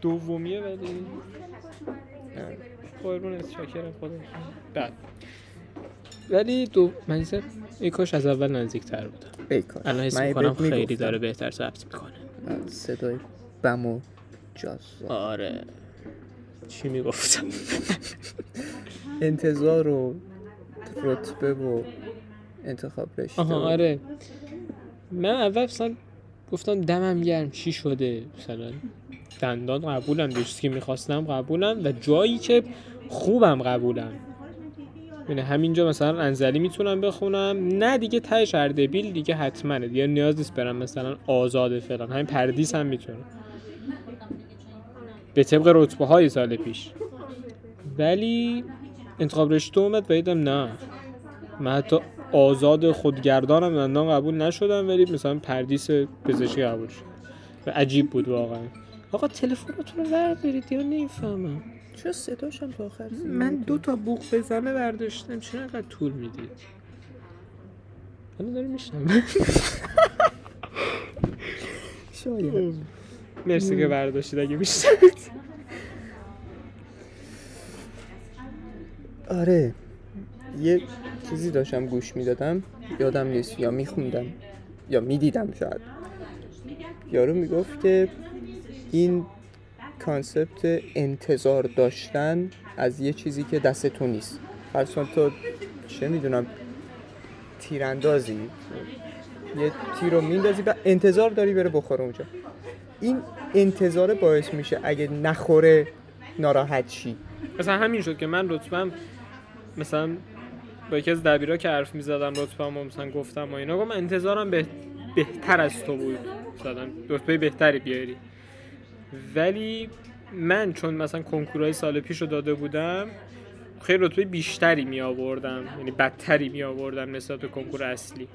Speaker 2: دومیه ولی. قربونت شاکرم خدا بعد ولی دو من یه ای کاش از اول نزدیکتر بودم
Speaker 1: ای کاش.
Speaker 2: الان حس می‌کنم خیلی. داره بهتر ثبت می‌کنه
Speaker 1: صدای بم و جاز
Speaker 2: آره. چی می‌گفتم؟
Speaker 1: انتظار و رتبه و انتخاب رشته.
Speaker 2: آها آره. من اول مثلا گفتم دمم گرم. چی شده؟ مثلا دندان قبولم به چیزی که می‌خواستم قبولم و جایی که خوبم قبولم. یعنی همینجا مثلا انزلی می‌تونم بخونم. نه دیگه تهش اردبیل دیگه حتما. دیگه نیاز نیست برم مثلا آزاد فلان. همین پردیس هم می‌تونم به طبق رتبه های سال پیش. ولی انتخاب رشته اومد و نه. من حتی آزاد خودگردانم دندان قبول نشدم ولی مثلا پردیس پزشکی قبول شد. و عجیب بود واقعا. آقا تلفنتون رو بردارید یا نمی‌فهمم.
Speaker 1: چرا صداشم تا آخر
Speaker 2: من دو تا بوق بزنه برداشتم. چرا اینقدر طول می‌دید حالا داری میشنم
Speaker 1: شاید.
Speaker 2: مرسی که برداشتید اگه میشنوید.
Speaker 1: آره. یه چیزی داشتم گوش می‌دادم. یادم نیست. یا میخوندم. یا می‌دیدم شاید. یارو می‌گفت که این کانسپت انتظار داشتن از یه چیزی که دست تو نیست. فرض کن تو چه می‌دونم تیراندازی؟ یه تیر رو میندازی و انتظار داری بره بخوره اونجا. این انتظار باعث میشه اگه نخوره ناراحت شی.
Speaker 2: مثلا همین شد که من رتبم مثلا با یکی از دبیرا که حرف می‌زدم رتبم و مثلا گفتم و اینا گفتم انتظارم به بهتر از تو بود. مثلا رتبه بهتری بیاری. ولی من چون مثلا کنکورهای سال پیش رو داده بودم خیلی رتبه بیشتری می آوردم یعنی بدتری می آوردم نسبت به کنکور اصلی.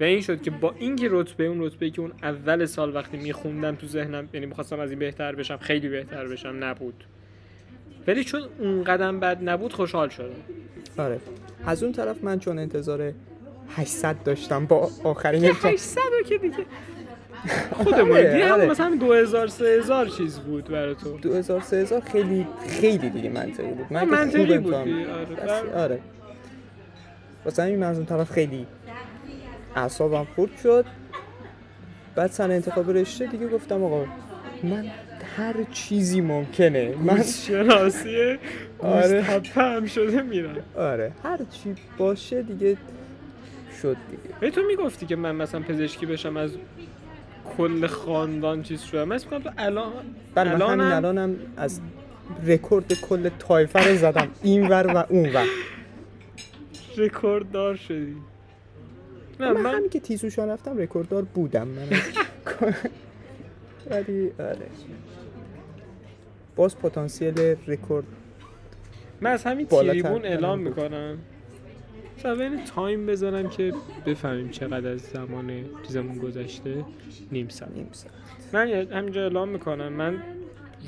Speaker 2: و این شد که با اینکه رتبه اون رتبه که اون اول سال وقتی میخوندم تو ذهنم یعنی می‌خواستم از این بهتر بشم خیلی بهتر بشم نبود. ولی چون اون قدم بد نبود خوشحال شدم.
Speaker 1: آره. از اون طرف من چون انتظار 800 داشتم با آخرین امتحان
Speaker 2: 800 که دیگه خودمون
Speaker 1: آره،
Speaker 2: دیگه
Speaker 1: آره.
Speaker 2: هم مثلا 2000 3000 چیز بود برای تو.
Speaker 1: 2000 3000 خیلی خیلی دیگه منطقی بود. من
Speaker 2: منطقی بود آره.
Speaker 1: آره. واسه همین من از اون طرف خیلی اعصابم خورد شد. بعد سن انتخاب رشته دیگه گفتم آقا من هر چیزی ممکنه. من
Speaker 2: شناسی
Speaker 1: آره.
Speaker 2: هم شده میرم.
Speaker 1: آره. هر چی باشه دیگه شد دیگه.
Speaker 2: ولی تو می‌گفتی که من مثلا پزشکی بشم از کل خاندان چیز شدم من اسم تو الان
Speaker 1: بله من همین
Speaker 2: الانم-
Speaker 1: از رکورد کل طایفه رو زدم. اینور و اونور
Speaker 2: رکورد دار شدی. نه
Speaker 1: من,
Speaker 2: من
Speaker 1: همین که تیزهوشان رفتم رکورددار بودم من. ولی آره. باز پتانسیل رکورد
Speaker 2: من از همین تریبون
Speaker 1: کنم
Speaker 2: اعلام. می‌کنم. این time بذارم که بفهمیم چقدر از زمان چیزمون گذشته نیم ساعت.
Speaker 1: نیم ساعت.
Speaker 2: من همینجا اعلام می‌کنم. من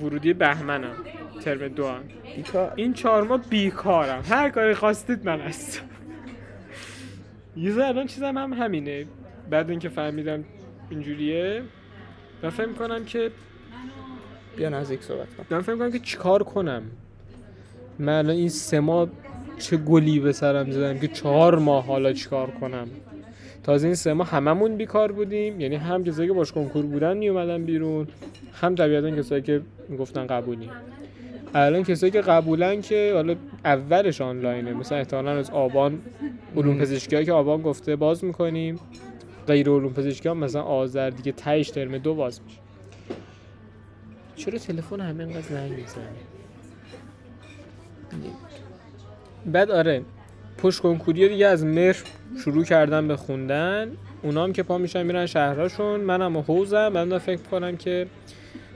Speaker 2: ورودی بهمنم. ترم دو هم.
Speaker 1: بیکار.
Speaker 2: این چهار ماه بیکارم. هر کاری خواستید من هستم یه الان چیزم هم همینه. بعد اینکه فهمیدم اینجوریه من فکر کنم که
Speaker 1: بیا نزدیک صحبت کن.
Speaker 2: من فکر کنم که چیکار کنم؟ من الان این سه ماه چه گلی به سرم زدم که چهار ماه حالا چیکار کنم. تازه این سه ماه هممون بیکار بودیم یعنی هم کسایی که باش کنکور بودن می بیرون هم طبیعتا کسایی که گفتن قبولی. الان کسایی که قبولن که حالا اولش آنلاینه مثلا احتمالا از آبان علوم پزشکی که آبان گفته باز می‌کنیم. غیر علوم پزشکی هم مثلا آذر دیگه تهش ترم دو باز میشه. چرا تلفن همه انقدر زنگ می‌زنه؟ بعد آره پشت کنکوری دیگه از مهر شروع کردن به خوندن. اونام که پا میشن میرن شهرهاشون. منم حوزم. من فکر کنم که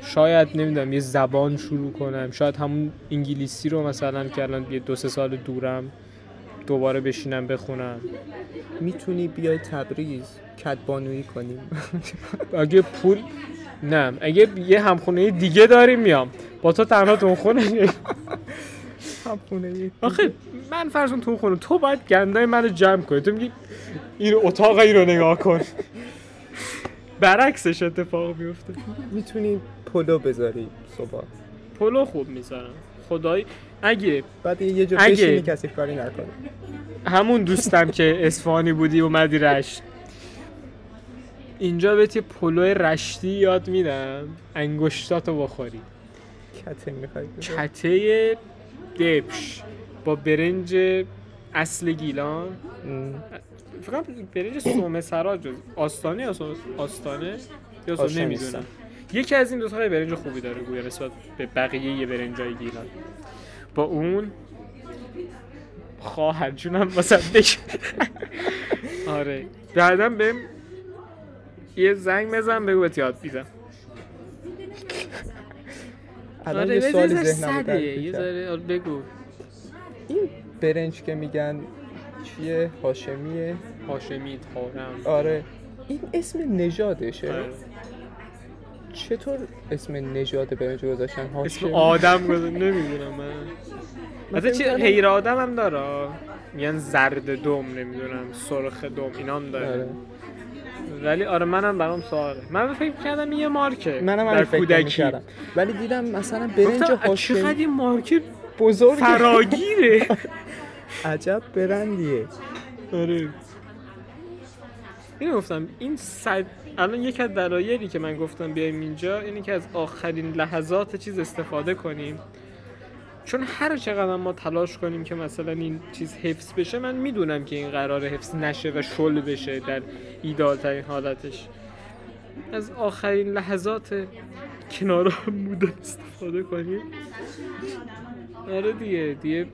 Speaker 2: شاید نمی‌دونم یه زبان شروع کنم. شاید همون انگلیسی رو مثلا که الان یه دو سه سال دورم دوباره بشینم بخونم.
Speaker 1: می‌تونی بیای تبریز کدبانویی کنیم.
Speaker 2: اگه پول نه. اگه یه همخونه دیگه داریم میام. با تو تنها تو خونه
Speaker 1: خونه
Speaker 2: آخه من فرض کن تو خونه تو باید گندای منو جمع کنی. تو میگی این اتاق این رو نگاه کن. برعکسش اتفاق میفته
Speaker 1: می‌تونی پلو بذاری صبح.
Speaker 2: پلو خوب می‌ذارم. خدای اگه
Speaker 1: بعد یه جا
Speaker 2: اگه-
Speaker 1: بشینی کسی کاری نکنه
Speaker 2: همون دوستم که اصفهانی بودی اومدی رشت. اینجا بهت یه پلو رشتی یاد میدم. انگشتاتو بخوری.
Speaker 1: کته می‌خوای
Speaker 2: کته دبش با برنج اصل گیلان. فقط برنج سومه سرا جز آستانه یا آستانه یا سو
Speaker 1: آشنا
Speaker 2: نمی‌دونم. یکی از این دو تا برنج خوبی داره گویا نسبت به بقیه برنجای گیلان. با اون خواهر جونم واسه بگم آره. بعدم بهم یه زنگ بزن بگو بهت یاد میدم
Speaker 1: الان یه سوالی ذهنم
Speaker 2: یه ذره آره، بگو.
Speaker 1: این برنج که میگن چیه؟ هاشمیه؟
Speaker 2: هاشمی تارم.
Speaker 1: آره. این اسم نژادشه.
Speaker 2: آره.
Speaker 1: چطور اسم نژاد اینجا گذاشتن؟
Speaker 2: اسم آدم گذاشت نمی‌دونم من. مثلا
Speaker 1: می‌کردم-
Speaker 2: غیر آدم هم داره. میگن زرد دم نمی‌دونم سرخ دم اینا هم داره.
Speaker 1: آره.
Speaker 2: ولی آره منم برام سواله. من فکر کردم یه مارکه.
Speaker 1: منم
Speaker 2: در کودکی.
Speaker 1: ولی دیدم مثلا برنج هاشمی
Speaker 2: چقدر این مارکه
Speaker 1: بزرگ
Speaker 2: فراگیره.
Speaker 1: عجب برندیه.
Speaker 2: آره. اینو گفتم این صد الان یک از دلایلی که من گفتم بیایم اینجا اینه که از آخرین لحظات چیز استفاده کنیم. چون هر چقدر ما تلاش کنیم که مثلا این چیز حفظ بشه من می‌دونم که این قرار حفظ نشه و شل بشه در ایدال ترین حالتش. از آخرین لحظات کنار هم بودن استفاده کنیم. آره دیگه دیگه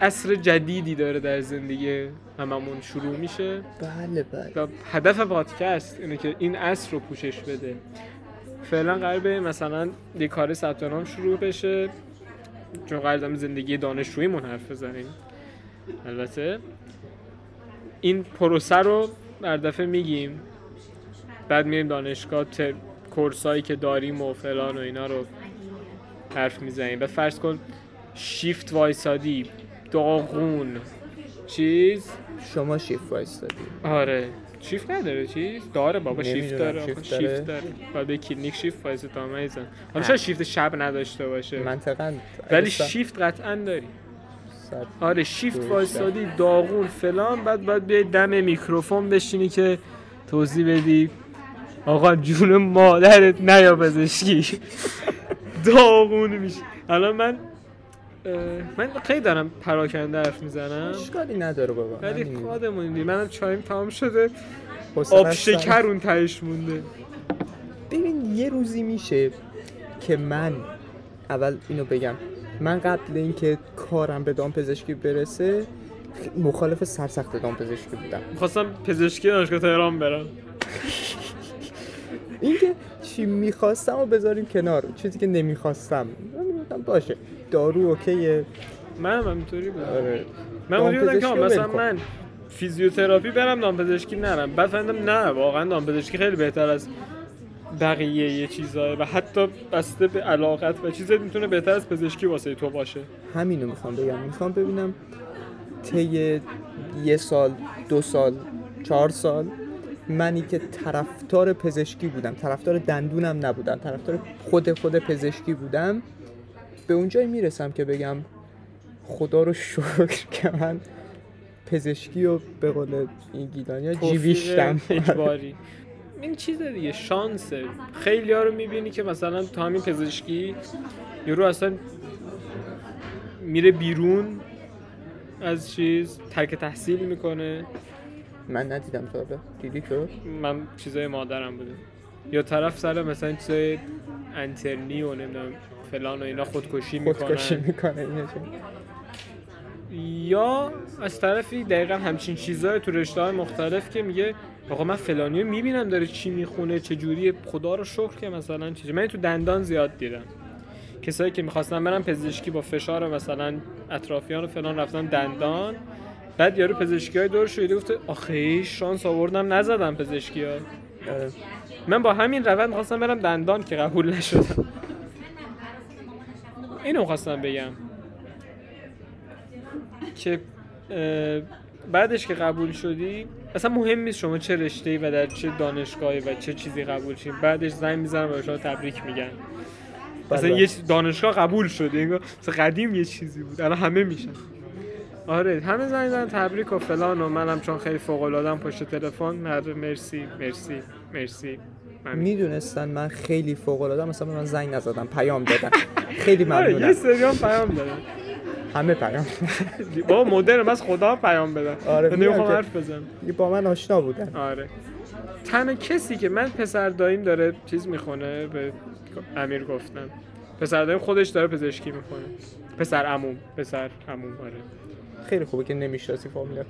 Speaker 2: عصر جدیدی داره در زندگی هممون شروع میشه.
Speaker 1: بله بله.
Speaker 2: و هدف پادکست اینه که این عصر رو پوشش بده. فعلا قرار به مثلا یه کار ثبت نام شروع بشه. چون قرار زندگی دانشجوییمون حرف بزنیم. البته این پروسه رو در دفعه میگیم. بعد میریم دانشگاه. کورسایی که داریم و فلان و اینا رو حرف می‌زنیم. بعد فرض کن شیفت وایسادی داغون. چیز؟
Speaker 1: شما شیف وایستادی
Speaker 2: آره. شیفت نداره چیز؟ داره بابا شیفت داره.
Speaker 1: شیفت داره.
Speaker 2: شیفت داره. باید به کلینیک شیفت وایس تا میزن. حالا شاید شیفت شب نداشته باشه؟
Speaker 1: منطقا
Speaker 2: ولی شیفت قطعا داری. آره شیفت. وایسادی داغون فلان بعد باید بیای دم میکروفون بشینی که توضیح بدی آقا جون مادرت نیا پزشکی داغون میشه الان من من خیلی دارم پراکنده حرف می‌زنم.
Speaker 1: اشکالی نداره بابا
Speaker 2: ولی. خودمون منم چایم تمام شده. آب. شکر اون تهش مونده.
Speaker 1: ببین یه روزی میشه که من اول اینو بگم. من قبل اینکه کارم به دامپزشکی برسه مخالف سرسخت دامپزشکی بودم.
Speaker 2: می‌خواستم پزشکی دانشگاه تهران برم.
Speaker 1: اینکه چی می‌خواستم رو بذاریم کنار. چیزی که نمی‌خواستم. باشه. دارو اوکیه.
Speaker 2: منم همینطوری بودم
Speaker 1: آره.
Speaker 2: من بودم که مثلا. من فیزیوتراپی برم دامپزشکی نرم. بعد فهمیدم نه واقعا دامپزشکی خیلی بهتر از بقیه یه چیزاه و حتی بسته به علاقت و چیزت می‌تونه بهتر از پزشکی واسه تو باشه.
Speaker 1: همینو می‌خوام بگم. می‌خوام ببینم طی یه سال دو سال چهار سال منی که طرفدار پزشکی بودم. طرفدار دندونم نبودم. طرفدار خود خود پزشکی بودم. به اونجایی می‌رسم که بگم خدا رو شکر که من پزشکی و به قول این گیلانی
Speaker 2: توفیق
Speaker 1: جیویشتم.
Speaker 2: اجباری. این چیز دیگه شانسه خیلی ها رو می‌بینی که مثلا تو همین پزشکی یورو اصلا میره بیرون از چیز ترک تحصیل می‌کنه.
Speaker 1: من ندیدم تا دیدی تو؟
Speaker 2: من چیزای مادرم بوده یا طرف سر مثلا چیزای انترنی و نمی‌دونم. فلان و اینا خودکشی
Speaker 1: خودکشی
Speaker 2: می‌کنن
Speaker 1: می‌کنه اینه چه؟
Speaker 2: یا از طرفی دقیقا همچین چیزهای تو رشته های مختلف که میگه آقا من فلانی رو می‌بینم داره چی می‌خونه چه جوریه خدا رو شکر که مثلا چیزی. من تو دندان زیاد دیدم. کسایی که می‌خواستن برن پزشکی با فشار مثلا اطرافیان و فلان رفتن دندان بعد یارو پزشکی های دور شده گفته آخه شانس آوردم نزدم پزشکی ها
Speaker 1: آره.
Speaker 2: من با همین روند می‌خواستم برم دندان که قبول نشدم. اینو خواستم بگم. که بعدش که قبول شدی اصلا مهم نیست شما چه رشته و در چه دانشگاهی و چه چیزی قبول شید بعدش زنگ می‌زنن و شما تبریک میگن اصلا
Speaker 1: بله.
Speaker 2: یه چیز- دانشگاه قبول انگار مثلا قدیم یه چیزی بود. الان همه میشن. آره همه زنگ زدن تبریک و فلان و منم چون خیلی فوق العاده پشت تلفن. مرسی مرسی مرسی.
Speaker 1: می‌دونستن من خیلی فوق العاده مثلا من زنگ نزدن پیام دادن. خیلی
Speaker 2: آره یه
Speaker 1: ممنونم.
Speaker 2: سری هم پیام دادن.
Speaker 1: همه پیام
Speaker 2: بابا مدرن بس خدا پیام بدن.
Speaker 1: آره،
Speaker 2: نمی‌خوام
Speaker 1: که-
Speaker 2: حرف بزنم.
Speaker 1: با من آشنا بودن.
Speaker 2: آره. تنها کسی که من پسر داییم داره چیز می‌خونه به امیر گفتم پسر داییم خودش داره پزشکی می‌خونه. پسر عموم پسر عموم آره.
Speaker 1: خیلی خوبه که نمی‌شناسی فامیلات.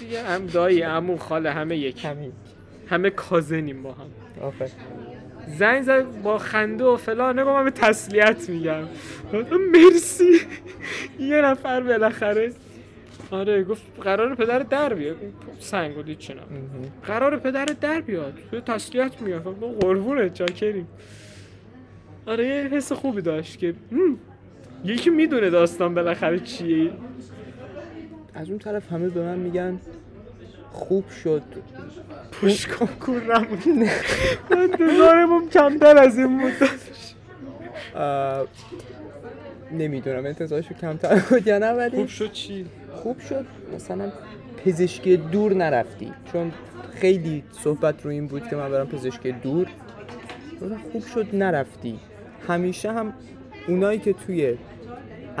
Speaker 2: دیگه هم دایی عمو خاله همه یک.
Speaker 1: همین
Speaker 2: همه کازنیم با هم.
Speaker 1: آفر
Speaker 2: زنگ زد با خنده و فلان نگاه من به تسلیت میگم. مرسی. یه نفر بالاخره. آره گفت قرار پدر در بیاد. سنگ بود چنا قرار پدر در بیاد. تو تسلیت میاد ما قربونه چاکریم. آره یه حس خوبی داشت که یکی می‌دونه داستان بالاخره چیه.
Speaker 1: از اون طرف همه به من میگن خوب شد.
Speaker 2: پوش کنکور نمون انتظارمون کمتر از این بود.
Speaker 1: نمی‌دونم انتظارشو کمتر بود یا نه ولی
Speaker 2: خوب شد چی؟
Speaker 1: خوب شد. مثلا پزشکی دور نرفتی. چون خیلی صحبت رو این بود که من برم پزشکی دور. خوب شد نرفتی. همیشه هم اونایی که توی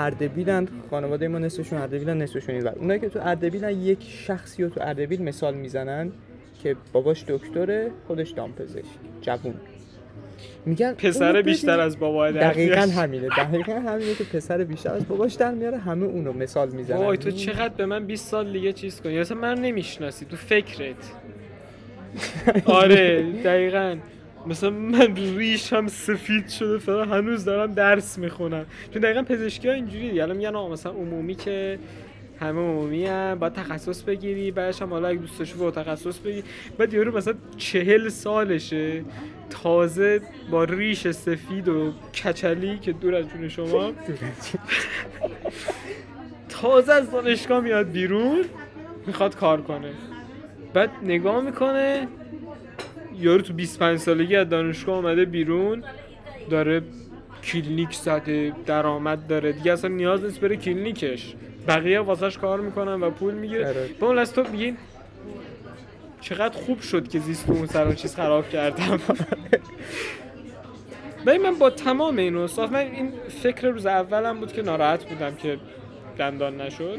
Speaker 1: اردبیلن خانواده ما نصفشون اردبیلن نصفشون این ور. اونایی که تو اردبیلن یک شخصی رو تو اردبیل مثال می‌زنن که باباش دکتره خودش دامپزشک جوون میگن
Speaker 2: پسر بیشتر. از بابای
Speaker 1: دقیقا
Speaker 2: درمیاد.
Speaker 1: همینه دقیقا همینه که پسر بیشتر از باباش در میاره همه اونو مثال می‌زنن
Speaker 2: وای تو چقدر به من 20 سال دیگه چیز کنی اصلا من نمی‌شناسی تو فکرت آره دقیقا مثلا من ریش هم سفید شده فقط هنوز دارم درس می‌خونم. چون دقیقا پزشکی ها اینجوری دیگه. الان میگن آقا مثلا عمومی که همه عمومی هم باید تخصص بگیری بعدش هم حالا اگه دوست داشتی برو تخصص بگیری. بعد یارو مثلا چهل سالشه تازه با ریش سفید و کچلی که دور از جون شما. تازه از دانشگاه میاد بیرون می‌خواد کار کنه. بعد نگاه می‌کنه یارو تو 25 سالگی از دانشگاه آمده بیرون داره کلینیک زده درآمد داره. دیگه اصلا نیاز نیست بره کلینیکش. بقیه واسش کار می‌کنن و پول می‌گیره.
Speaker 1: آره.
Speaker 2: به اون تو میگین چقدر خوب شد که زیست اون سر چیز خراب کردم. ولی من با تمام این اوصاف من این فکر روز اولم بود که ناراحت بودم که دندان نشد.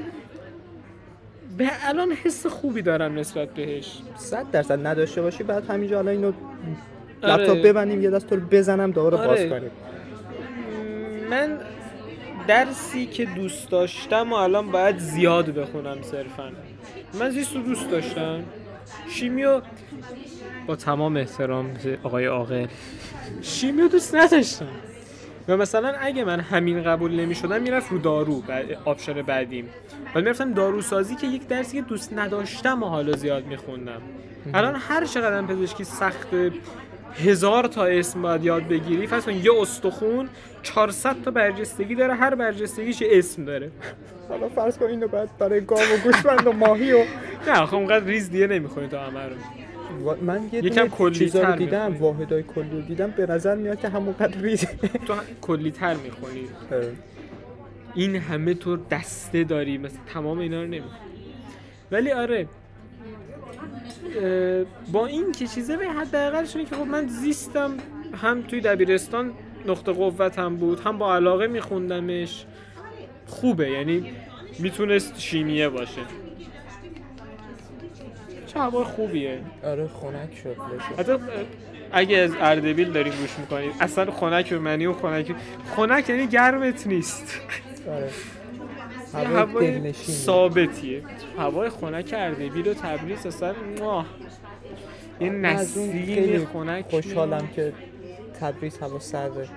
Speaker 2: به الان حس خوبی دارم نسبت بهش.
Speaker 1: صد درصد نداشته باشی بعد همینجا الان اینو
Speaker 2: آره.
Speaker 1: لپتاپ ببندیم یه دست تو رو بزنم دوباره باز
Speaker 2: آره.
Speaker 1: کنیم.
Speaker 2: من درسی که دوست داشتم و الان باید زیاد بخونم صرفا. من زیست رو دوست داشتم. شیمیو با تمام احترام آقای عاقل شیمیو دوست نداشتم. و مثلا اگه من همین قبول نمی شدم می‌رفت رو دارو option بعدیم. ولی می‌رفتم داروسازی که یک درسی که دوست نداشتم و حالا زیاد میخوندم. الان هر چقدر پزشکی سخت هزار تا اسم باید یاد بگیری فرض کن یه استخون 400 تا برجستگی داره هر برجستگیش اسم داره.
Speaker 1: حالا فرض کن اینو بعد برای گاو و گوسفند و ماهی و
Speaker 2: نه آخه اونقدر ریز دیگه نمی‌خونی تو همه رو
Speaker 1: و- من یه
Speaker 2: یکم کلی‌تر
Speaker 1: چیزا رو دیدم. واحدای کلی رو دیدم. به نظر میاد که همونقدر ریزه
Speaker 2: تو کلی تر می‌خونی. این همه تو دسته داری مثل تمام اینا رو نمی ولی آره. با این که چیزه به حداقلش اینه که خب من زیستم هم توی دبیرستان نقطه قوتم بود هم با علاقه میخوندمش. خوبه یعنی می‌تونست شیمیه باشه. چه هوای خوبیه؟
Speaker 1: آره خنک شد.
Speaker 2: حتی اگه از اردبیل داریم گوش می‌کنید اصلا خنک به معنی و خنک. خنک یعنی گرمت نیست.
Speaker 1: آره. هوای
Speaker 2: ثابتیه. هوای خنک اردبیل و تبریز اصلا. یه
Speaker 1: از اون
Speaker 2: نسیم خنک
Speaker 1: خوشحالم که تبریز هوا سرده.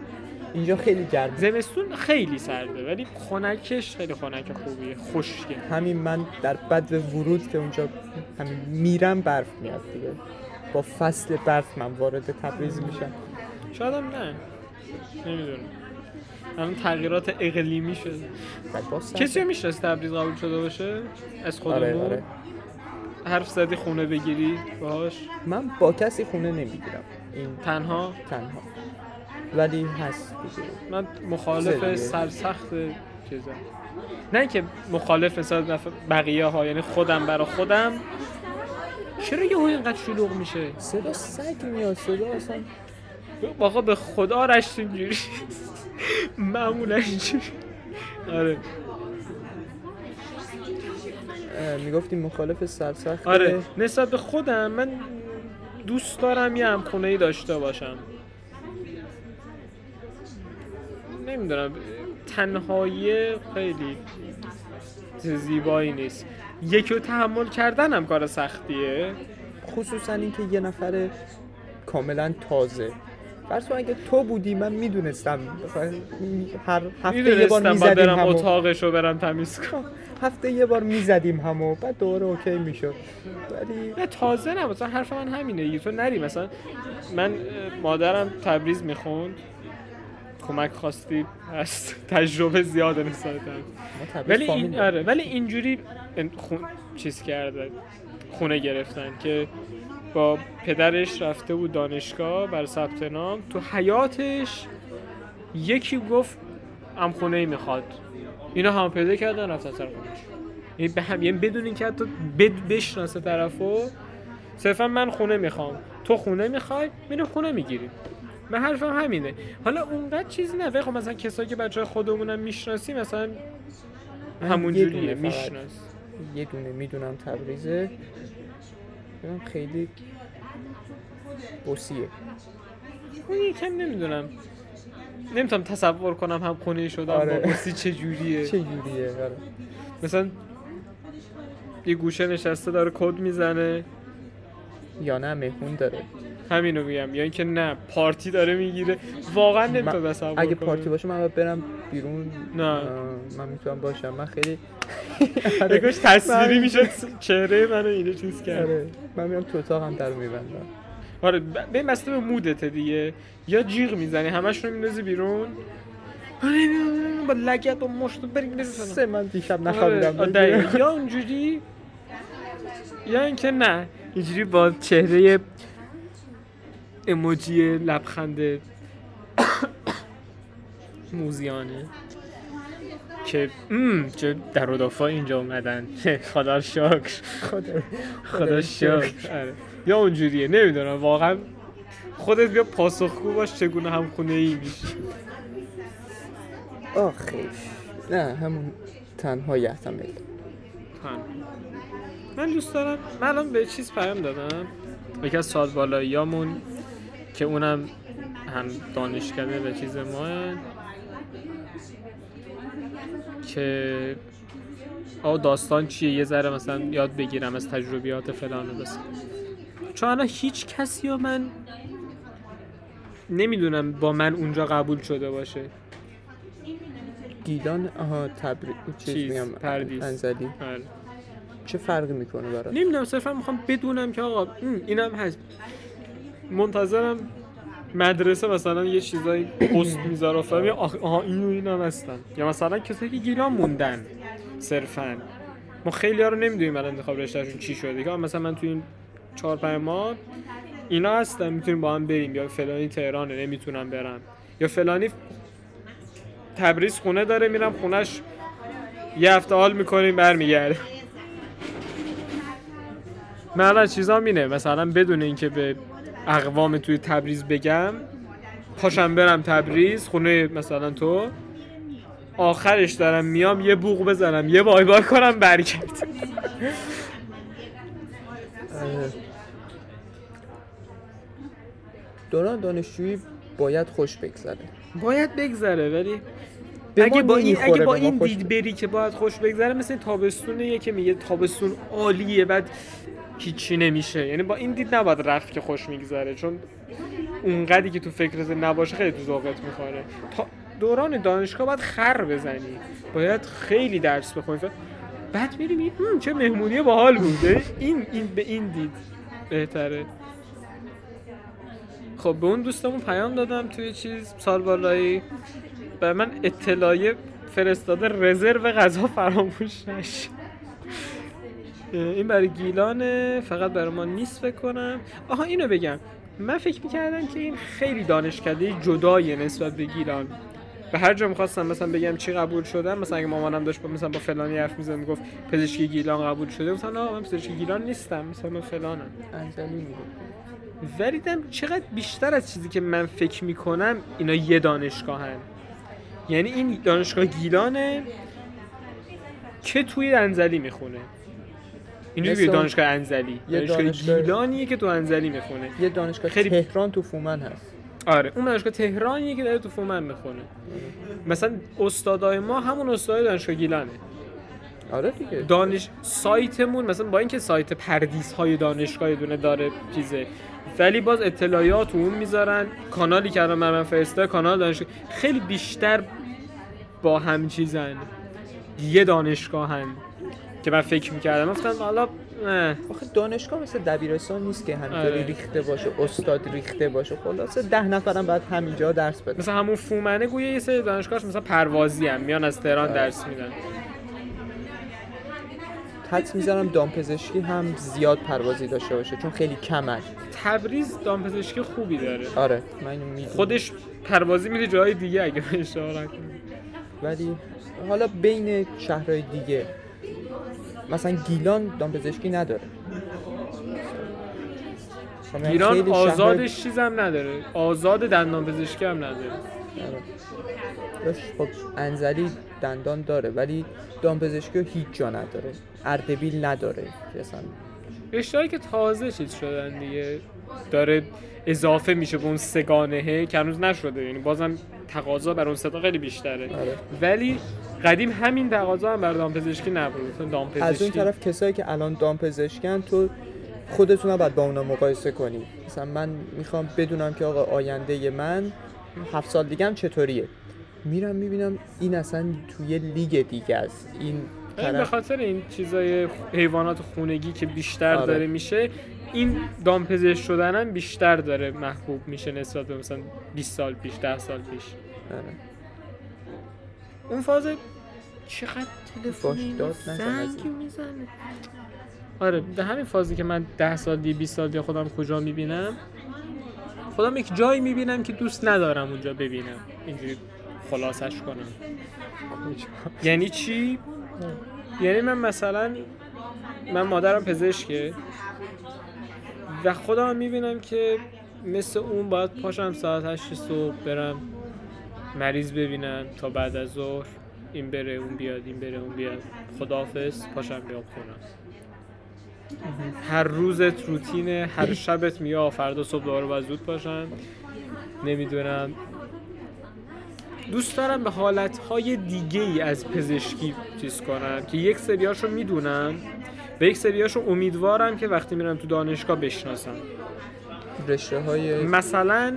Speaker 1: اینجا خیلی گرمه
Speaker 2: زمستون خیلی سرده ولی خنکش خیلی خنک خوبیه خشکه.
Speaker 1: همین من در بد ورود که اونجا همین میرم برف میاد دیگه. با فصل برف من وارد تبریز میشم.
Speaker 2: شاید هم نه. نمی‌دونم. الان تغییرات اقلیمی شده
Speaker 1: سرد.
Speaker 2: کسی هم می‌شناسه تبریز قبول شده باشه؟ از خودمون؟
Speaker 1: آره آره.
Speaker 2: حرف زدی خونه بگیری باهاش؟
Speaker 1: من با کسی خونه نمی‌گیرم. این
Speaker 2: تنها؟
Speaker 1: تنها. ولی هست دیگه.
Speaker 2: من مخالف. سرسخت چیزم نه که مخالف مثلا بقیه ها یعنی خودم برا خودم. چرا یه اینقدر شلوغ میشه؟
Speaker 1: صدا سگ میاد صدا اصلا.
Speaker 2: آقا به خدا رشت اینجوری. معمولا اینجوری آره.
Speaker 1: می‌گفتیم مخالف سرسخت
Speaker 2: آره. نسبت به خودم من دوست دارم یه همخونه ای داشته باشم. نمی‌دونم تنهایی خیلی زیبایی نیست. یکی رو تحمل کردن هم کار سختیه.
Speaker 1: خصوصا اینکه یه نفر کاملا تازه. فرض کن اگه تو بودی من می‌دونستم. هر هفته یه
Speaker 2: می‌دونستم
Speaker 1: بار
Speaker 2: با
Speaker 1: می‌زدیم
Speaker 2: برم
Speaker 1: همو.
Speaker 2: اتاقش رو برم تمیز کنم.
Speaker 1: هفته یه بار می‌زدیم همو. بعد دوباره اوکی می‌شد. ولی
Speaker 2: نه تازه نه. مثلا حرف من همینه. تو نری مثلا. من مادرم تبریز می‌خوند. کمک خواستی هست تجربه زیاده نسبت
Speaker 1: ما تبریز
Speaker 2: ولی این. آره ولی اینجوری خون چیز کرده خونه گرفتن که با پدرش رفته بود دانشگاه برای ثبت نام. تو حیاتش یکی گفت هم خونه ای می‌خواد. اینا هم پیدا کردن رفتن سر خونش یعنی به هم یعنی بدون اینکه حتی بد بشناسه طرفو صرفا من خونه می‌خوام. تو خونه می‌خوای میریم خونه می‌گیریم. من حرفم همینه. حالا اونقدر چیزی نه خب مثلا کسایی که بچه خودمونم می‌شناسی مثلا
Speaker 1: من
Speaker 2: همون
Speaker 1: یه
Speaker 2: جوریه
Speaker 1: دونه فقط.
Speaker 2: میشناس.
Speaker 1: یه دونه می‌دونم تبریزه. خیلی بوسیه.
Speaker 2: من یکم نمی‌دونم. نمی‌تونم تصور کنم هم خونه شدم
Speaker 1: آره.
Speaker 2: با بسی چه جوریه.
Speaker 1: چه جوریه آره.
Speaker 2: مثلا یه گوشه نشسته داره کد می‌زنه.
Speaker 1: یا نه مهمون داره.
Speaker 2: همینو میگم. یا اینکه نه پارتی داره می‌گیره. واقعا نمی‌تونم تصور
Speaker 1: اگه. پارتی باشه من باید برم بیرون.
Speaker 2: نه.
Speaker 1: من می‌تونم باشم. من خیلی
Speaker 2: نگاش تصویری میشه. چهره منو اینو چیز کرد.
Speaker 1: آره. من میرم تو اتاقم در میبندم.
Speaker 2: آره به بسته به مودته دیگه. یا جیغ می‌زنی همش رو میندازی بیرون. با لگت و مشت بریم
Speaker 1: سه من دیشب
Speaker 2: آره،
Speaker 1: نخوابیدم.
Speaker 2: یا اونجوری یا اینکه نه. اینجوری با چهره اموجی لبخند موزیانه که چه در دفاع اینجا اومدن. خدا شکر.
Speaker 1: خدا
Speaker 2: شکر. آره. یا اونجوریه نمی‌دونم واقعا خودت بیا پاسخگو باش چگونه هم خونه ای میشی.
Speaker 1: آخه نه همون تنها یحتمل
Speaker 2: هم. من دوست دارم من الان به چیز پیام دادم. یکی از سال بالاییامون که اونم هم دانشکده به چیز ما که آه داستان چیه؟ یه ذره مثلا یاد بگیرم از تجربیات فلان و چون الان هیچ کسی و من نمی‌دونم با من اونجا قبول شده باشه.
Speaker 1: گیلان آها تبری چیز
Speaker 2: چیز،
Speaker 1: میگم
Speaker 2: پردیس.
Speaker 1: انزلی.
Speaker 2: آره.
Speaker 1: چه فرقی می‌کنه برات؟
Speaker 2: نمی‌دونم صرفا می‌خوام بدونم که آقا اینم هست. منتظرم مدرسه مثلا یه چیزایی پست می‌ذاره و فهمی آخ آها این و هستن. یا مثلا کسایی که موندن صرفا. ما خیلی ها رو نمی‌دونیم الان انتخاب رشتهشون چی شده. که مثلا من توی این چهار پنج ماه اینا هستن می‌تونیم با هم بریم. یا فلانی تهرانه نمی‌تونم برم. یا فلانی تبریز خونه داره میرم خونش یه هفته حال می‌کنیم برمیگرده من الان چیزام اینه مثلا بدون اینکه به اقوام توی تبریز بگم. پاشم برم تبریز خونه مثلا تو. آخرش دارم میام یه بوق بزنم یه بای بای کنم برگرد.
Speaker 1: دوران دانشجویی باید خوش بگذره.
Speaker 2: باید بگذره ولی اگه با این اگه با این دید بری که باید خوش بگذره مثل تابستونه که میگه تابستون عالیه بعد هیچی نمیشه. یعنی با این دید نباید رفت که خوش میگذره چون اونقدری که تو فکرت نباشه خیلی تو ذوقت می‌خوره. تا دوران دانشگاه باید خر بزنی. باید خیلی درس بخونی. بعد میری میگی "هم، چه مهمونی باحال بوده. این این به این دید بهتره. خب به اون دوستمون پیام دادم توی چیز سال بالایی. به من اطلاعیه فرستاده رزرو غذا فراموش نشه. این برای گیلانه فقط برای ما نیست بکنم آها اینو بگم. من فکر می‌کردم که این خیلی دانشکده جدایه نسبت به گیلان. به هر جا می‌خواستم مثلا بگم چی قبول شدم مثلا اگه مامانم داشت با مثلا با فلانی حرف می‌زد می‌گفت پزشکی گیلان قبول شده گفتم نه من پزشکی گیلان نیستم مثلا من فلانم. ولی دم چقدر بیشتر از چیزی که من فکر می‌کنم اینا یه دانشگاهن. یعنی این دانشگاه گیلانه که توی انزلی می‌خونه. اینجوری
Speaker 1: مثل
Speaker 2: که دانشگاه انزلی.
Speaker 1: یه
Speaker 2: دانشگاه
Speaker 1: دانشگاه-
Speaker 2: گیلانیه که تو انزلی می‌خونه.
Speaker 1: یه دانشگاه
Speaker 2: خیلی-
Speaker 1: تهران تو فومن هست.
Speaker 2: آره اون دانشگاه تهرانیه که داره تو فومن می‌خونه. مثلا استادای ما همون استادای دانشگاه گیلانه.
Speaker 1: آره دیگه.
Speaker 2: دانش سایتمون مثلا با اینکه سایت پردیس های دانشگاه یه دونه داره چیزه ولی باز اطلاعات اون می‌ذارن. کانالی که الان من فرسته کانال دانشگاه. خیلی بیشتر با هم چیزن. یه دانشگاهن. که من فکر می‌کردم. گفتم حالا نه
Speaker 1: آخه دانشگاه مثل دبیرستان نیست که همینطوری
Speaker 2: آره.
Speaker 1: ریخته باشه استاد ریخته باشه. خلاصه ده نفرم بعد همینجا درس بده
Speaker 2: مثلا همون فومنه گویا یه سری دانشگاهش مثلا پروازی هم میان از تهران درس میدن.
Speaker 1: حدس می‌زنم دامپزشکی هم زیاد پروازی داشته باشه چون خیلی کمن
Speaker 2: تبریز دامپزشکی خوبی داره.
Speaker 1: آره من می‌دونم.
Speaker 2: خودش پروازی میره جای دیگه اگه اشتباه
Speaker 1: ولی حالا بین شهرهای دیگه مثلا گیلان دامپزشکی نداره. مثلا
Speaker 2: ایران
Speaker 1: شهرهای-
Speaker 2: آزادش چیزم نداره. آزاد دندان پزشکی هم نداره.
Speaker 1: خب انزلی دندان داره ولی دامپزشکی هیچ جا نداره. اردبیل نداره. که اصلا
Speaker 2: رشته‌هایی که تازه چیز شدن دیگه داره اضافه میشه به اون سگانهه که هنوز نشده. یعنی بازم تقاضا بر اون ستا خیلی بیشتره.
Speaker 1: آره.
Speaker 2: ولی قدیم همین تقاضا هم بر دامپزشکی نبود. مثلا
Speaker 1: از
Speaker 2: دامپزشکی
Speaker 1: اون طرف کسایی که الان دامپزشکن تو خودتون رو باید با اونا مقایسه کنی. مثلا من می‌خوام بدونم که آقا آینده من هفت سال دیگه هم چطوریه. میرم می‌بینم این اصلا توی لیگ دیگه است. این
Speaker 2: به خاطر این چیزای حیوانات خونگی که بیشتر
Speaker 1: آره.
Speaker 2: داره میشه این دامپزشک شدن هم بیشتر داره محبوب میشه نسبت به مثلا 20 سال پیش 10 سال پیش.
Speaker 1: آره.
Speaker 2: اون فاز چقدر تلفن زنگ. می‌زنه. آره به همین فازی که من 10 سال دیگه 20 سال دیگه خودم کجا می‌بینم؟ خودم یک جایی می‌بینم که دوست ندارم اونجا ببینم. اینجوری خلاصش کنم. یعنی چی؟ یعنی من مثلا من مادرم پزشکه. و خودم می‌بینم که مثل اون باید پاشم ساعت 8 صبح برم مریض ببینم تا بعد از ظهر این بره اون بیاد این بره اون بیاد. خداحافظ پاشم بیام خونم هر روزت روتینه هر شبت آه، فردا صبح دوباره باید زود پاشم. نمی‌دونم. دوست دارم به حالتهای دیگه ای از پزشکی چیز کنم که یک سریاشو می‌دونم. و یک سریاشو امیدوارم که وقتی میرم تو دانشگاه بشناسم.
Speaker 1: رشته های
Speaker 2: مثلا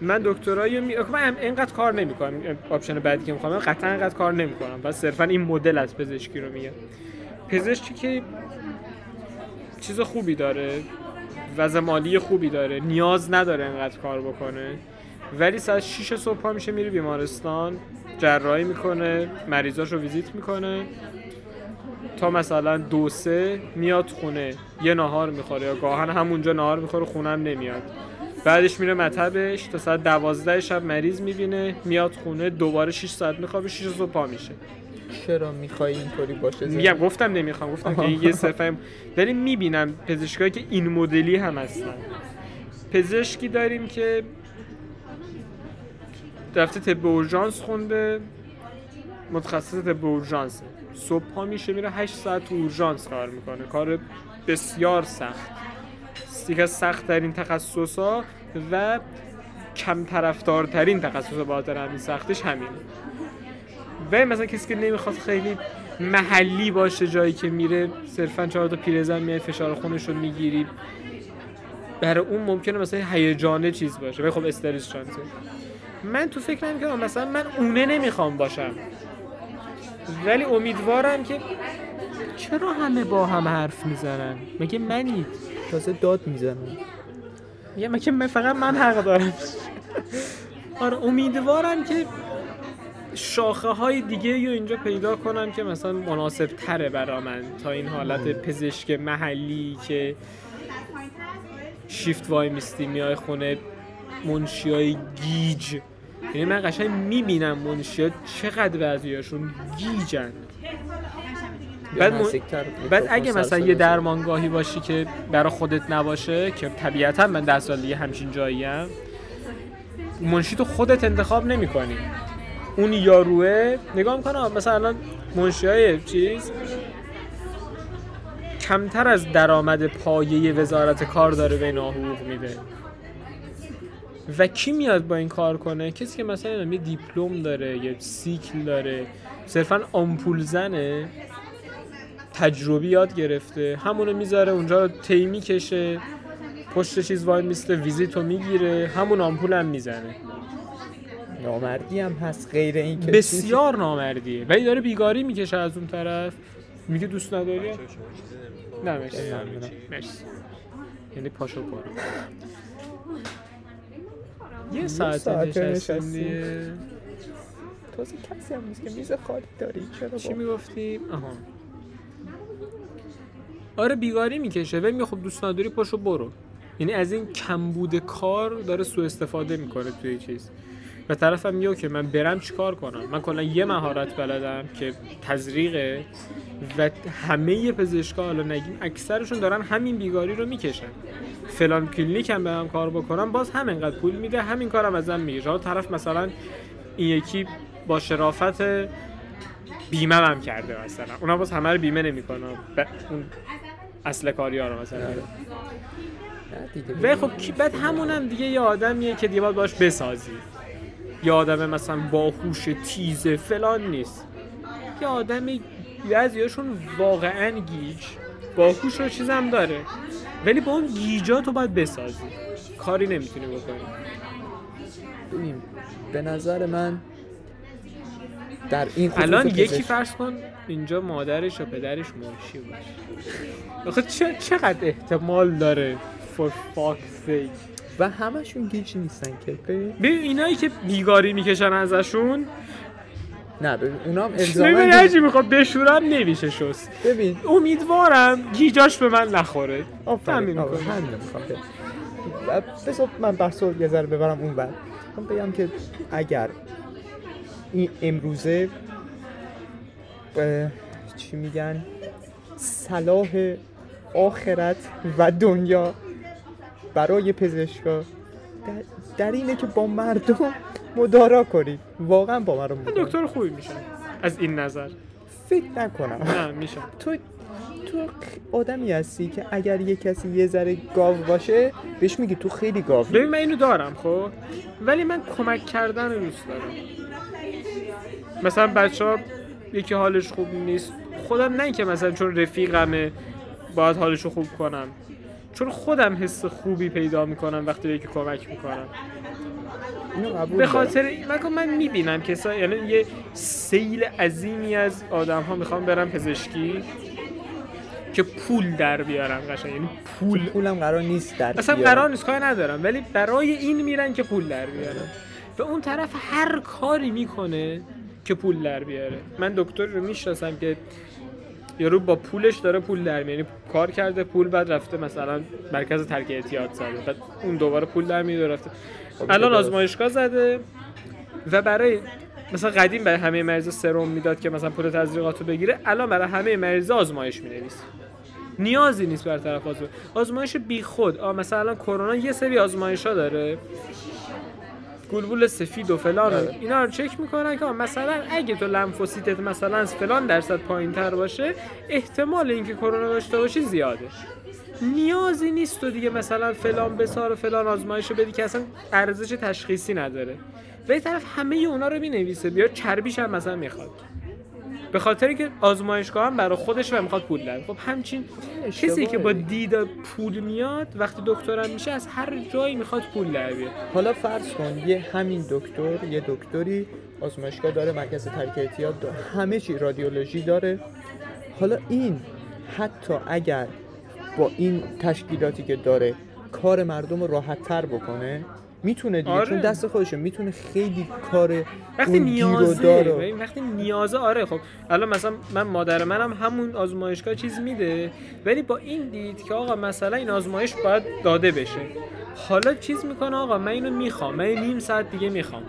Speaker 2: من دکترایی می... من اینقدر کار نمی‌کنم. option بعدی که می‌خوام قطعا اینقدر کار نمی‌کنم. بس صرفا این مدل از پزشکی رو میگم. پزشکی که چیز خوبی داره وضع مالی خوبی داره نیاز نداره اینقدر کار بکنه. ولی ساعت 6 صبح پا میشه میره بیمارستان جراحی می‌کنه مریضاش رو ویزیت می‌کنه. تا مثلا دو سه میاد خونه یه نهار می‌خوره یا گاهن همونجا نهار می‌خوره خونم نمیاد. بعدش میره مطبش تا ساعت دوازده شب مریض می‌بینه میاد خونه دوباره 6 ساعت میخوابه 6 صبح پا میشه.
Speaker 1: چرا می‌خوای اینطوری باشه
Speaker 2: میگم گفتم نمی‌خوام گفتم که یه صرفه ولی می‌بینم پزشکایی که این مدلی هم هستن. پزشکی داریم که رفته طب اورژانس خونده متخصص طب اورژانس صبح پا میشه میره 8 ساعت تو اورژانس کار می‌کنه. کار بسیار سخت. یکی از سخت ترین تخصص ها و کم طرفدارترین تخصص با خاطر همین سختش همینه و مثلا کسی که نمی‌خواد خیلی محلی باشه جایی که میره صرفا چهار تا پیرزن میای فشار خونش رو می‌گیری. برای اون ممکنه مثلا هیجانه چیز باشه. ولی خب استرس شانسه. من تو فکر نمی‌کنم مثلا من اونه نمی‌خوام باشم. ولی امیدوارم که چرا همه با هم حرف می‌زنن؟ مگه منید
Speaker 1: تازه داد می‌زنن
Speaker 2: یه مگه من فقط من حق دارم. آره امیدوارم که شاخه های دیگه رو اینجا پیدا کنم که مثلا مناسب تره برا من تا این حالت پزشک محلی که شیفت وای میستی میای خونه منشی های گیج. یعنی من قشنگ می‌بینم منشی ها چقدر بعضیاشون گیجن. بعد من-
Speaker 1: نزدیکتر
Speaker 2: بعد اگه مثلا یه. درمانگاهی باشی که برا خودت نباشه که طبیعتا من ده سال دیگه همچین جاییم منشی تو خودت انتخاب نمی کنی اون یاروه نگاه می‌کنه مثلا الان منشی های چیز کمتر از درآمد پایه وزارت کار داره به اینا حقوق میده. و کی میاد با این کار کنه؟ کسی که مثلا یه دیپلم داره یه سیکل داره صرفا آمپول زنه تجربی یاد گرفته همونو می‌ذاره اونجا تی می‌کشه پشت چیز وای میسته ویزیتو می‌گیره همون آمپول هم می‌زنه.
Speaker 1: نامردی هم هست غیر این که
Speaker 2: بسیار نامردیه. ولی داره بیگاری می‌کشه از اون طرف. میگه دوست نداری؟ نه. مرسی. یعنی پاشو برو یه ساعت نشستیم.
Speaker 1: تازه کسی هم نیست که میز خالی داری. چرا
Speaker 2: چی می‌گفتیم؟ آها. آره بیگاری می‌کشه. ولی خب دوست نداری پاشو برو. یعنی از این کمبود کار داره سوء استفاده می‌کنه توی چیز. و طرفم میگه که من برم چیکار کنم؟ من کلا یه مهارت بلدم که تزریقه و همه پزشکا حالا نگیم اکثرشون دارن همین بیگاری رو می‌کشن. فلان کلینیک هم برم کار بکنم باز همینقدر پول میده همین کارم ازم می‌گیره. حالا طرف مثلا این یکی با شرافت بیمه هم کرده مثلا. اونا باز همه رو بیمه نمی‌کنه اون اصل کاری ها رو مثلا. و خب بعد همون هم دیگه یه آدمیه که دیگه باید باش بسازی. یه آدم مثلا باهوش تیزه فلان نیست. یه آدم بعضیاشون واقعا گیج باهوش رو چیزم داره. ولی با اون گیجا تو باید بسازی. کاری نمی‌تونی بکنی.
Speaker 1: ببین به نظر من در این
Speaker 2: الان یکی فرض کن اینجا مادرش و پدرش منشی باشه. آخه چقدر احتمال داره for fuck's sake
Speaker 1: و همشون گیج نیستن که. ببین
Speaker 2: ببین اینایی که بیگاری می‌کشن ازشون.
Speaker 1: نه ببین اونا هم
Speaker 2: ببین
Speaker 1: الزاما
Speaker 2: هرچی می‌خواد بشورم نمیشه شست.
Speaker 1: ببین.
Speaker 2: امیدوارم گیجاش به من نخوره.
Speaker 1: آفرین
Speaker 2: همین
Speaker 1: بذار من بحث رو یه ذره ببرم اون بر من بگم که اگر این امروزه چی میگن؟ صلاح آخرت و دنیا برای پزشکا. در, در اینه که با مردم مدارا کنید واقعا با مردم
Speaker 2: من
Speaker 1: مدارا.
Speaker 2: دکتر خوبی میشن از این نظر.
Speaker 1: فکر نکنم.
Speaker 2: نه میشن
Speaker 1: تو تو آدمی هستی که اگر یه کسی یه ذره گاو باشه بهش میگی تو خیلی گاوی.
Speaker 2: ببین من اینو دارم خب؟ ولی من کمک کردن رو دوست دارم. مثلا بچه ها یکی حالش خوب نیست. خودم نه اینکه مثلا چون رفیقمه باید حالش رو خوب کنم. چون خودم حس خوبی پیدا می‌کنم وقتی به یکی کمک می‌کنم. به. خاطر من من می‌بینم کسا یعنی یه سیل عظیمی از آدم ها می‌خوام برم پزشکی که پول در بیارن قشنگ. یعنی پول.
Speaker 1: پولم قرار نیست در
Speaker 2: اصلا
Speaker 1: بیارم.
Speaker 2: قرار نیست کاری ندارم. ولی برای این میرن که پول در بیارن و اون طرف هر کاری می‌کنه که پول در بیاره. من دکتر رو می‌شناسم که یارو با پولش داره پول در یعنی کار کرده پول بعد رفته مثلا مرکز ترک اعتیاد زده بعد اون دوباره پول در میاره رفته.
Speaker 1: خب
Speaker 2: الان. آزمایشگاه زده و برای مثلا قدیم برای همه مریضا سرم می‌داد که مثلا پول تزریقات رو بگیره الان برای همه مریضا آزمایش می‌نویسه نیازی نیست بر طرف آزمایش. آزمایش بی خود آ مثلا الان کرونا یه سری آزمایش ها داره. گلبول سفید و فلان و
Speaker 1: آره.
Speaker 2: اینا رو چک می‌کنن که مثلا اگه تو لمفوسیتت مثلا فلان درصد پایین تر باشه احتمال اینکه کرونا داشته باشی زیاده نیازی نیست تو دیگه مثلا فلان بسار و فلان آزمایش رو بدی که اصلا ارزش تشخیصی نداره و طرف همه اونا رو می‌نویسه بیا چربیش هم مثلا می‌خواد به خاطر که آزمایشگاه هم برای خودش و می‌خواد پول در خب همچین کسی که با. دید پول میاد وقتی دکترم میشه از هر جایی می‌خواد پول در بیاره.
Speaker 1: حالا فرض کن یه همین دکتر یه دکتری آزمایشگاه داره مرکز ترک اعتیاد داره همه چی رادیولوژی داره. حالا این حتی اگر با این تشکیلاتی که داره کار مردم رو راحت تر بکنه می‌تونه دیگه
Speaker 2: آره.
Speaker 1: چون دست خودشه می‌تونه خیلی کار
Speaker 2: وقتی
Speaker 1: اون گیر و
Speaker 2: نیازه
Speaker 1: دار رو-
Speaker 2: ببین، وقتی نیازه آره خب. الان مثلا من مادر منم همون آزمایشگاه چیز میده ولی با این دید که آقا مثلا این آزمایش باید داده بشه. حالا چیز می‌کنه آقا؟ من اینو می‌خوام. من نیم ساعت دیگه می‌خوام.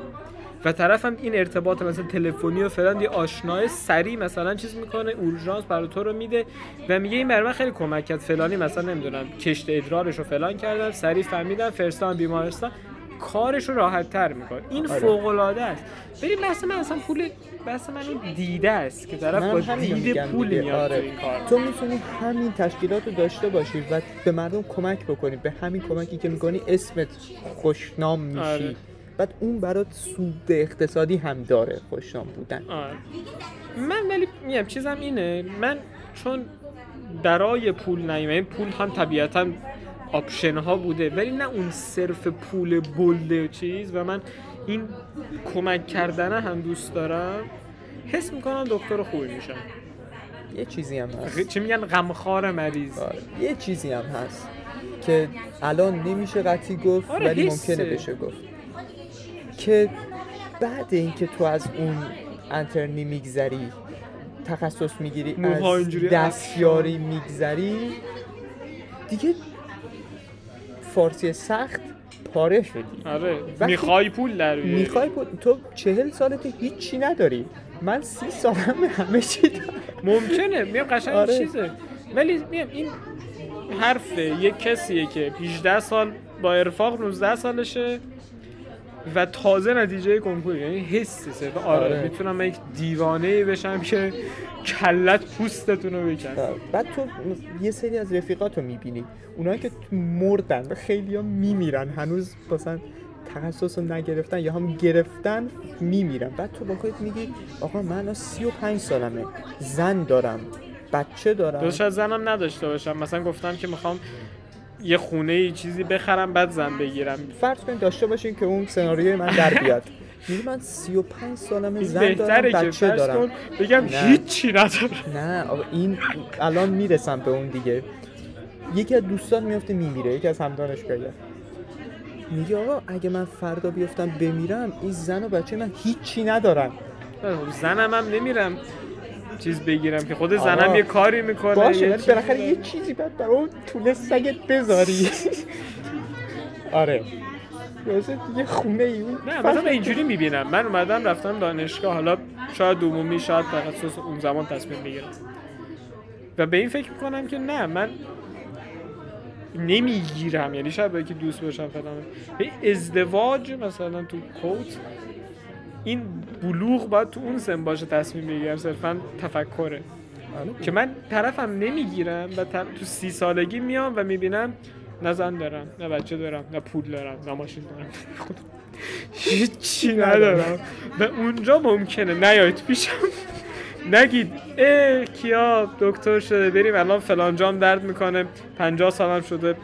Speaker 2: و طرفم این ارتباط مثلا تلفنی و فلان یه آشنای سری مثلا چیز می‌کنه اورژانس برای تو رو میده و میگه این برای من خیلی کمک کرد. فلانی مثلا نمی‌دونم کشت ادرارش رو فلان کردم سری فهمیدم فرستادم بیمارستان. کارش رو راحت تر می‌کنه این
Speaker 1: آره.
Speaker 2: فوق العاده است بریم بحث من اصلا پول بحث من اون دیده است که طرف با دید پول. میاد
Speaker 1: آره.
Speaker 2: تو این کار
Speaker 1: تو می‌تونی همین تشکیلات رو داشته باشی و به مردم کمک بکنی به همین کمکی که می‌کنی اسمت خوشنام میشی
Speaker 2: آره.
Speaker 1: بعد اون برات سود اقتصادی هم داره خوشنام بودن
Speaker 2: آره. من ولی میگم چیزم اینه من چون برای پول این پول هم طبیعتا آپشن ها بوده ولی نه اون صرف پول بلده چیز و من این کمک کردن هم دوست دارم. حس می‌کنم دکتر خوبی میشم.
Speaker 1: یه چیزی هم هست.
Speaker 2: چی میگن؟ غمخوار مریض.
Speaker 1: آره. یه چیزی هم هست که الان نمیشه قطعی گفت
Speaker 2: آره،
Speaker 1: ولی
Speaker 2: حسه.
Speaker 1: ممکنه بشه گفت. که بعد اینکه تو از اون انترنی میگذری تخصص می‌گیری از دستیاری میگذری دیگه فارسی سخت پاره شدی.
Speaker 2: آره. می‌خوای پول در بیاری.
Speaker 1: می‌خوای بود- تو چهل سالت هیچی نداری. من سی سالم همه چی دارم.
Speaker 2: ممکنه. میام قشنگ
Speaker 1: آره.
Speaker 2: چیزه. ولی میام این حرف یک کسیه که 18 سال با ارفاق 19 سالشه. و تازه نتیجه کنکور یعنی حسی صرفا آره,
Speaker 1: آره.
Speaker 2: می‌تونم یک دیوانه بشم که کلت پوستتون رو بکن
Speaker 1: بعد تو یه سری از رفیقات رو می‌بینی. اونایی که مردن و خیلی ها میمیرن. هنوز مثلا تخصص رو نگرفتن یا هم گرفتن میمیرن. بعد تو با خودت میگی آقا من الان سی و پنج سالمه. زن دارم. بچه دارم.
Speaker 2: دوست از زنم نداشته باشم. مثلا گفتم که می‌خوام یه خونه ای چیزی بخرم بعد زن بگیرم.
Speaker 1: فرض کنید داشته باشین که اون سناریوی من در بیاد. میگی من سی و پنج سالمه
Speaker 2: این
Speaker 1: زن دارم بچه دارم.
Speaker 2: بگم. هیچی ندارم
Speaker 1: نه آقا این الان می‌رسم به اون دیگه. یکی از دوستان میفته میمیره یکی از هم دانشگاهی میگه آقا اگه من فردا بیفتم بمیرم این زن و بچه من هیچی ندارن.
Speaker 2: خب زنم هم نمیرم. چیز بگیرم که خود زنم یه کاری می‌کنه
Speaker 1: باشه
Speaker 2: چیزی
Speaker 1: بالاخره. یه چیزی باید برای اون طول سگت بذاری. آره. یه خونه ای اون
Speaker 2: نه مثلا اینجوری می‌بینم. من اومدم رفتم دانشگاه. حالا شاید دومومی شاید تخصص اون زمان تصمیم بگیرم. و به این فکر می‌کنم که نه من نمی‌گیرم. یعنی شاید یکی دوست باشم فلان. ازدواج مثلا تو کوت این بلوغ باید تو اون سن باشه تصمیم بگیرم صرفا تفکره.
Speaker 1: آره.
Speaker 2: که من طرفم نمی‌گیرم و تو سی سالگی میام و می‌بینم نه زن دارم نه بچه دارم نه پول دارم نه ماشین دارم. هیچی ندارم. و اونجا ممکنه. نیاید پیشم. نگید. اه کیا؟ دکتر شده. بریم الان فلان جام درد می‌کنه. پنجاه سالم شده.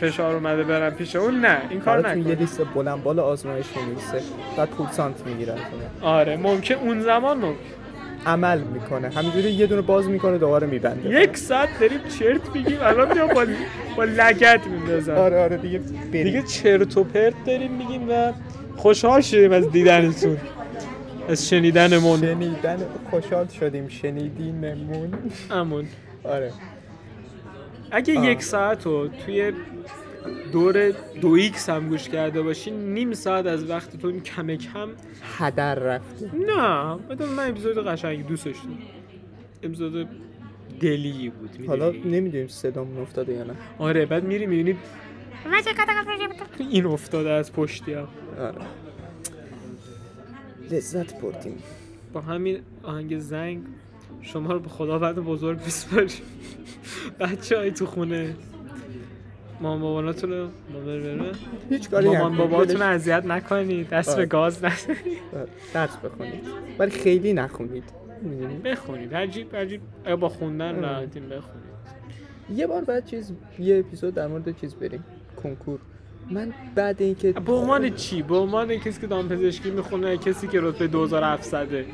Speaker 2: فشار اومده برم پیش اون نه این کار
Speaker 1: براتون یه لیست بلند بالا آزمایش می‌نویسه بعد پول سانت می‌گیره
Speaker 2: آره ممکن اون زمان ممکن.
Speaker 1: عمل می‌کنه. همینجوری یه دونه باز می‌کنه دوباره میبنده.
Speaker 2: یک ساعت داریم چرت میگیم الان میام با, با لگت میندازم.
Speaker 1: آره آره دیگه بریم.
Speaker 2: دیگه چرت و پرت داریم میگیم و خوشحال شدیم از دیدنتون. از شنیدنمون.
Speaker 1: شنیدن خوشحال شدیم. شنیدینمون.
Speaker 2: امون.
Speaker 1: آره.
Speaker 2: اگه
Speaker 1: آه.
Speaker 2: یک ساعت رو توی دور دو X هم گوش کرده باشین نیم ساعت از وقتتون کم کم.
Speaker 1: هدر رفته.
Speaker 2: نه بدون من اپیزود قشنگی دوستش دارم. اپیزود دلی بود می‌دونی؟
Speaker 1: حالا نمی‌دونیم صدامون افتاده یا نه.
Speaker 2: آره بعد میری می‌بینی این افتاده از پشتی هم.
Speaker 1: آره. لذت بردیم.
Speaker 2: با همین آهنگ زنگ شما رو به خدا بعد بزرگ میسپاریم. بچه های تو خونه. مامان باباناتون رو
Speaker 1: هیچ کاری
Speaker 2: مامان. باباتون اذیت نکنید دست به
Speaker 1: آره.
Speaker 2: گاز نزنید
Speaker 1: آره، درس بخونید. ولی خیلی نخونید؟
Speaker 2: بخونید. عجیب عجیب. با خوندن
Speaker 1: آره.
Speaker 2: راحتین بخونید.
Speaker 1: یه بار بعد چیز یه اپیزود در مورد چیز بریم. کنکور. من بعد اینکه
Speaker 2: به عنوان چی؟ به عنوان کسی که دامپزشکی می‌خونه کسی که رتبه 2700
Speaker 1: نه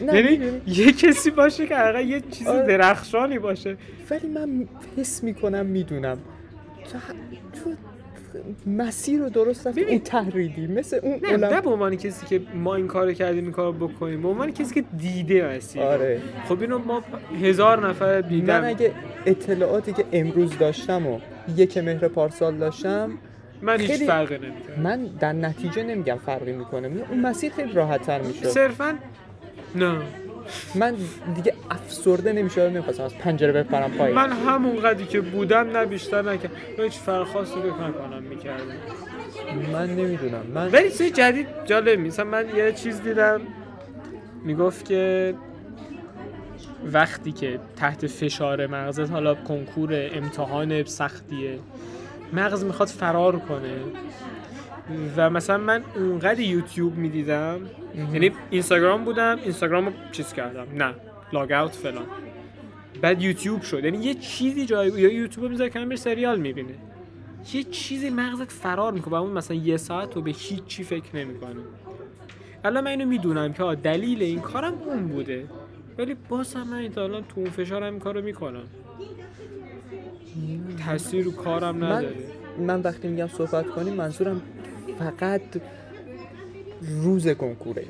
Speaker 2: یعنی؟ یه کسی باشه که حقیقا یه چیز
Speaker 1: آره.
Speaker 2: درخشانی باشه
Speaker 1: ولی من حس می‌کنم می‌دونم تو, تو مسیر رو درست
Speaker 2: ببین.
Speaker 1: اون تحریدی مثل اون
Speaker 2: نه نه به عنوان کسی که ما این کارو کردیم این کارو بکنیم به عنوان کسی که دیده مسیر رو.
Speaker 1: آره
Speaker 2: خب اینو ما هزار نفر دیدم
Speaker 1: من اگه اطلاعاتی که امروز داشتم و یک مهر پارسال داشتم
Speaker 2: من هیچ
Speaker 1: خیلی-
Speaker 2: فرقی نمی‌کنه
Speaker 1: من در نتیجه نمیگم فرقی می‌کنه میگم اون مسیر خیلی راحت تر می‌شد
Speaker 2: صرفا نه.
Speaker 1: من دیگه افسرده نمی‌شدم نمی‌خواستم از پنجره بپرم پایین.
Speaker 2: من همون قدری که بودم نه بیشتر نکردم هیچ فرق خاصی فکر نکنم می‌کردم.
Speaker 1: من نمی‌دونم. من
Speaker 2: ولی چیز جدید جالب مثلا من یه چیز دیدم. می‌گفت که وقتی که تحت فشار مغزت حالا کنکور امتحان سختیه مغز می‌خواد فرار کنه. و مثلا من اونقدر یوتیوب می‌دیدم یعنی اینستاگرام بودم اینستاگرام رو چیز کردم نه لاگ اوت فلان. بعد یوتیوب شد یعنی یه چیزی جای یا یوتیوب می‌ذاره که همین سریال می‌بینه یه چیزی مغزت فرار می‌کنه و اون مثلا یه ساعت تو به هیچ چی فکر نمی‌کنه الان من اینو می‌دونم که دلیل این کارم اون بوده. ولی باز هم من تا الان تو اون فشارم این کارو می‌کنم. تاثیر رو کارم
Speaker 1: من
Speaker 2: نداره.
Speaker 1: من وقتی میگم صحبت کنیم منظورم فقط روز کنکوره.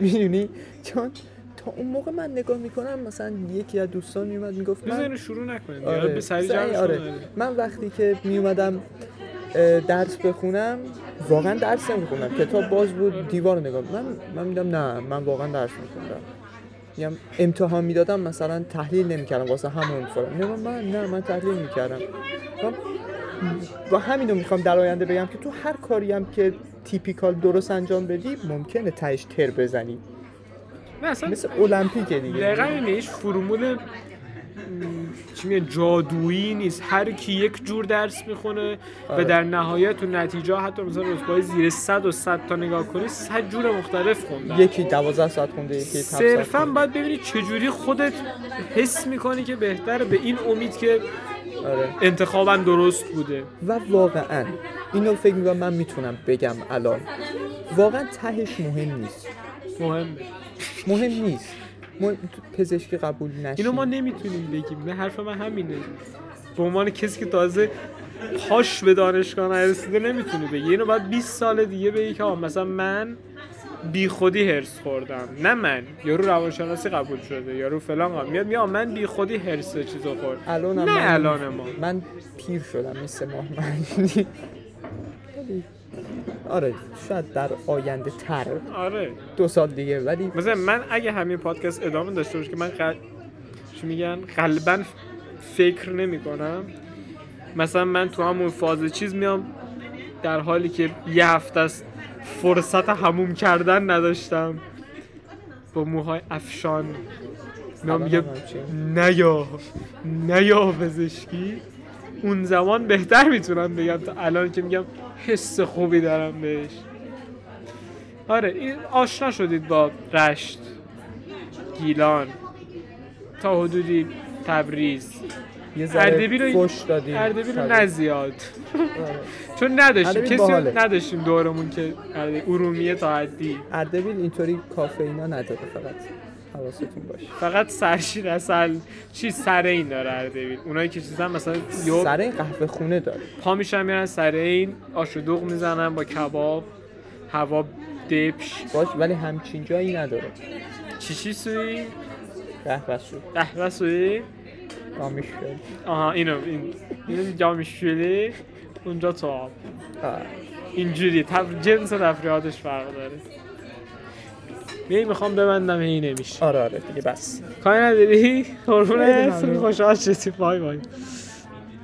Speaker 1: می‌دونی؟ چون تا اون موقع من نگاه می‌کنم مثلا یکی از دوستان میومد می‌گفت من
Speaker 2: شروع نکنیم.
Speaker 1: آره.
Speaker 2: به سری
Speaker 1: آره. من وقتی که میومدم درس بخونم واقعا درس نمی‌خونم کتاب باز بود دیوار نگاه من من میدم نه من واقعا درس میخوندم. میگم امتحان می‌دادم مثلا تحلیل نمی‌کردم واسه همون فلان. نه من نه من تحلیل می‌کردم و همینو می‌خوام در آینده بگم که تو هر کاری هم که تیپیکال درست انجام بدی ممکنه تهش تر بزنی.
Speaker 2: نه اصلا
Speaker 1: مثل المپیکه دیگه.
Speaker 2: دقیقا اینه هیچ فرمول چی میگن جادویی نیست. هر کی یک جور درس می‌خونه و
Speaker 1: آره.
Speaker 2: در نهایت تو نتیجه حتی مثلا رتبه زیر 100 و 100 تا نگاه کنی 100 جور مختلف خوندن.
Speaker 1: یکی 12 ساعت خونده یکی 7 ساعت
Speaker 2: صرفا. باید ببینی چجوری خودت حس می‌کنی که بهتره. به این امید که
Speaker 1: آره.
Speaker 2: انتخابم درست بوده.
Speaker 1: و واقعا اینو فکر می‌کنم من می‌تونم بگم الان. واقعا تهش مهم نیست.
Speaker 2: مهمه
Speaker 1: مهم نیست. مهم... پزشکی قبول نشی
Speaker 2: اینو ما نمی‌تونیم بگیم. نه حرف من همینه. به عنوان کسی که تازه پاش به دانشگاه نرسیده نمی‌تونه بگی. اینو باید 20 سال دیگه بگی که مثلا من بی خودی هرس خوردم. نه من. یارو روانشناسی قبول شده. یارو فلان قبول. میاد میاد من بی خودی هرس چیزو خورد
Speaker 1: الان
Speaker 2: نه الان ما.
Speaker 1: من پیر شدم. مثل ماه من ولی- آره شاید در آینده تر.
Speaker 2: آره.
Speaker 1: دو سال دیگه. ولی
Speaker 2: مثلا من اگه همین پادکست ادامه داشته باشه که من قل... چی میگن؟ قلبا فکر نمی کنم مثلا من تو همون فاز چیز میام در حالی که یه هفته است فرصت هموم کردن نداشتم. با موهای افشان. میام میگم
Speaker 1: همچین.
Speaker 2: نیا. نیا پزشکی. اون زمان بهتر می‌تونم بگم. تا الان که میگم حس خوبی دارم بهش. آره این آشنا شدید با رشت گیلان. تا حدودی تبریز.
Speaker 1: یه
Speaker 2: اردبیل رو
Speaker 1: فش دادیم.
Speaker 2: اردبیل رو
Speaker 1: شاید.
Speaker 2: نه زیاد
Speaker 1: آره.
Speaker 2: چون نداشتیم. کسی نداشتیم دورمون که اردبیل- ارومیه تا حدی.
Speaker 1: اردبیل اینطوری کافئینا نداره فقط حواستون باشه.
Speaker 2: فقط سرشیر اصل چی؟ سر این داره اردبیل اونایی که چیزا مثلا یو
Speaker 1: سر این قهوه خونه داره.
Speaker 2: پا میشن میرن سر این آش و دوغ می‌زنن با کباب هوا دپش.
Speaker 1: باش ولی همچین جایی نداره.
Speaker 2: چی چی سوی؟
Speaker 1: قهوه شد
Speaker 2: قهوه سوی؟
Speaker 1: آمیش
Speaker 2: آها اینو این این جامشولی اونجا تو آب. اینجوری تف... جنس تفریحاتش فرق داره. می می‌خوام ببندم هی نمیشه.
Speaker 1: آره آره دیگه بس.
Speaker 2: کاری نداری؟ قربونه. خوشحال شدی. bye bye.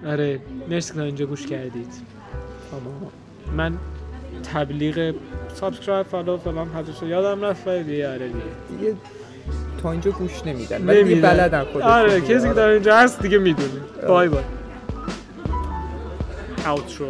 Speaker 2: آره مرسی که اینجا گوش کردید.
Speaker 1: اما
Speaker 2: من تبلیغ subscribe follow فلان حدش یادم رفت ولی دیگه آره دیگه.
Speaker 1: دیگه تا اینجا گوش نمیدن ولی دیگه. بلدن خودشون
Speaker 2: آره. کسی که
Speaker 1: آره.
Speaker 2: در اینجا هست دیگه می‌دونه bye bye outro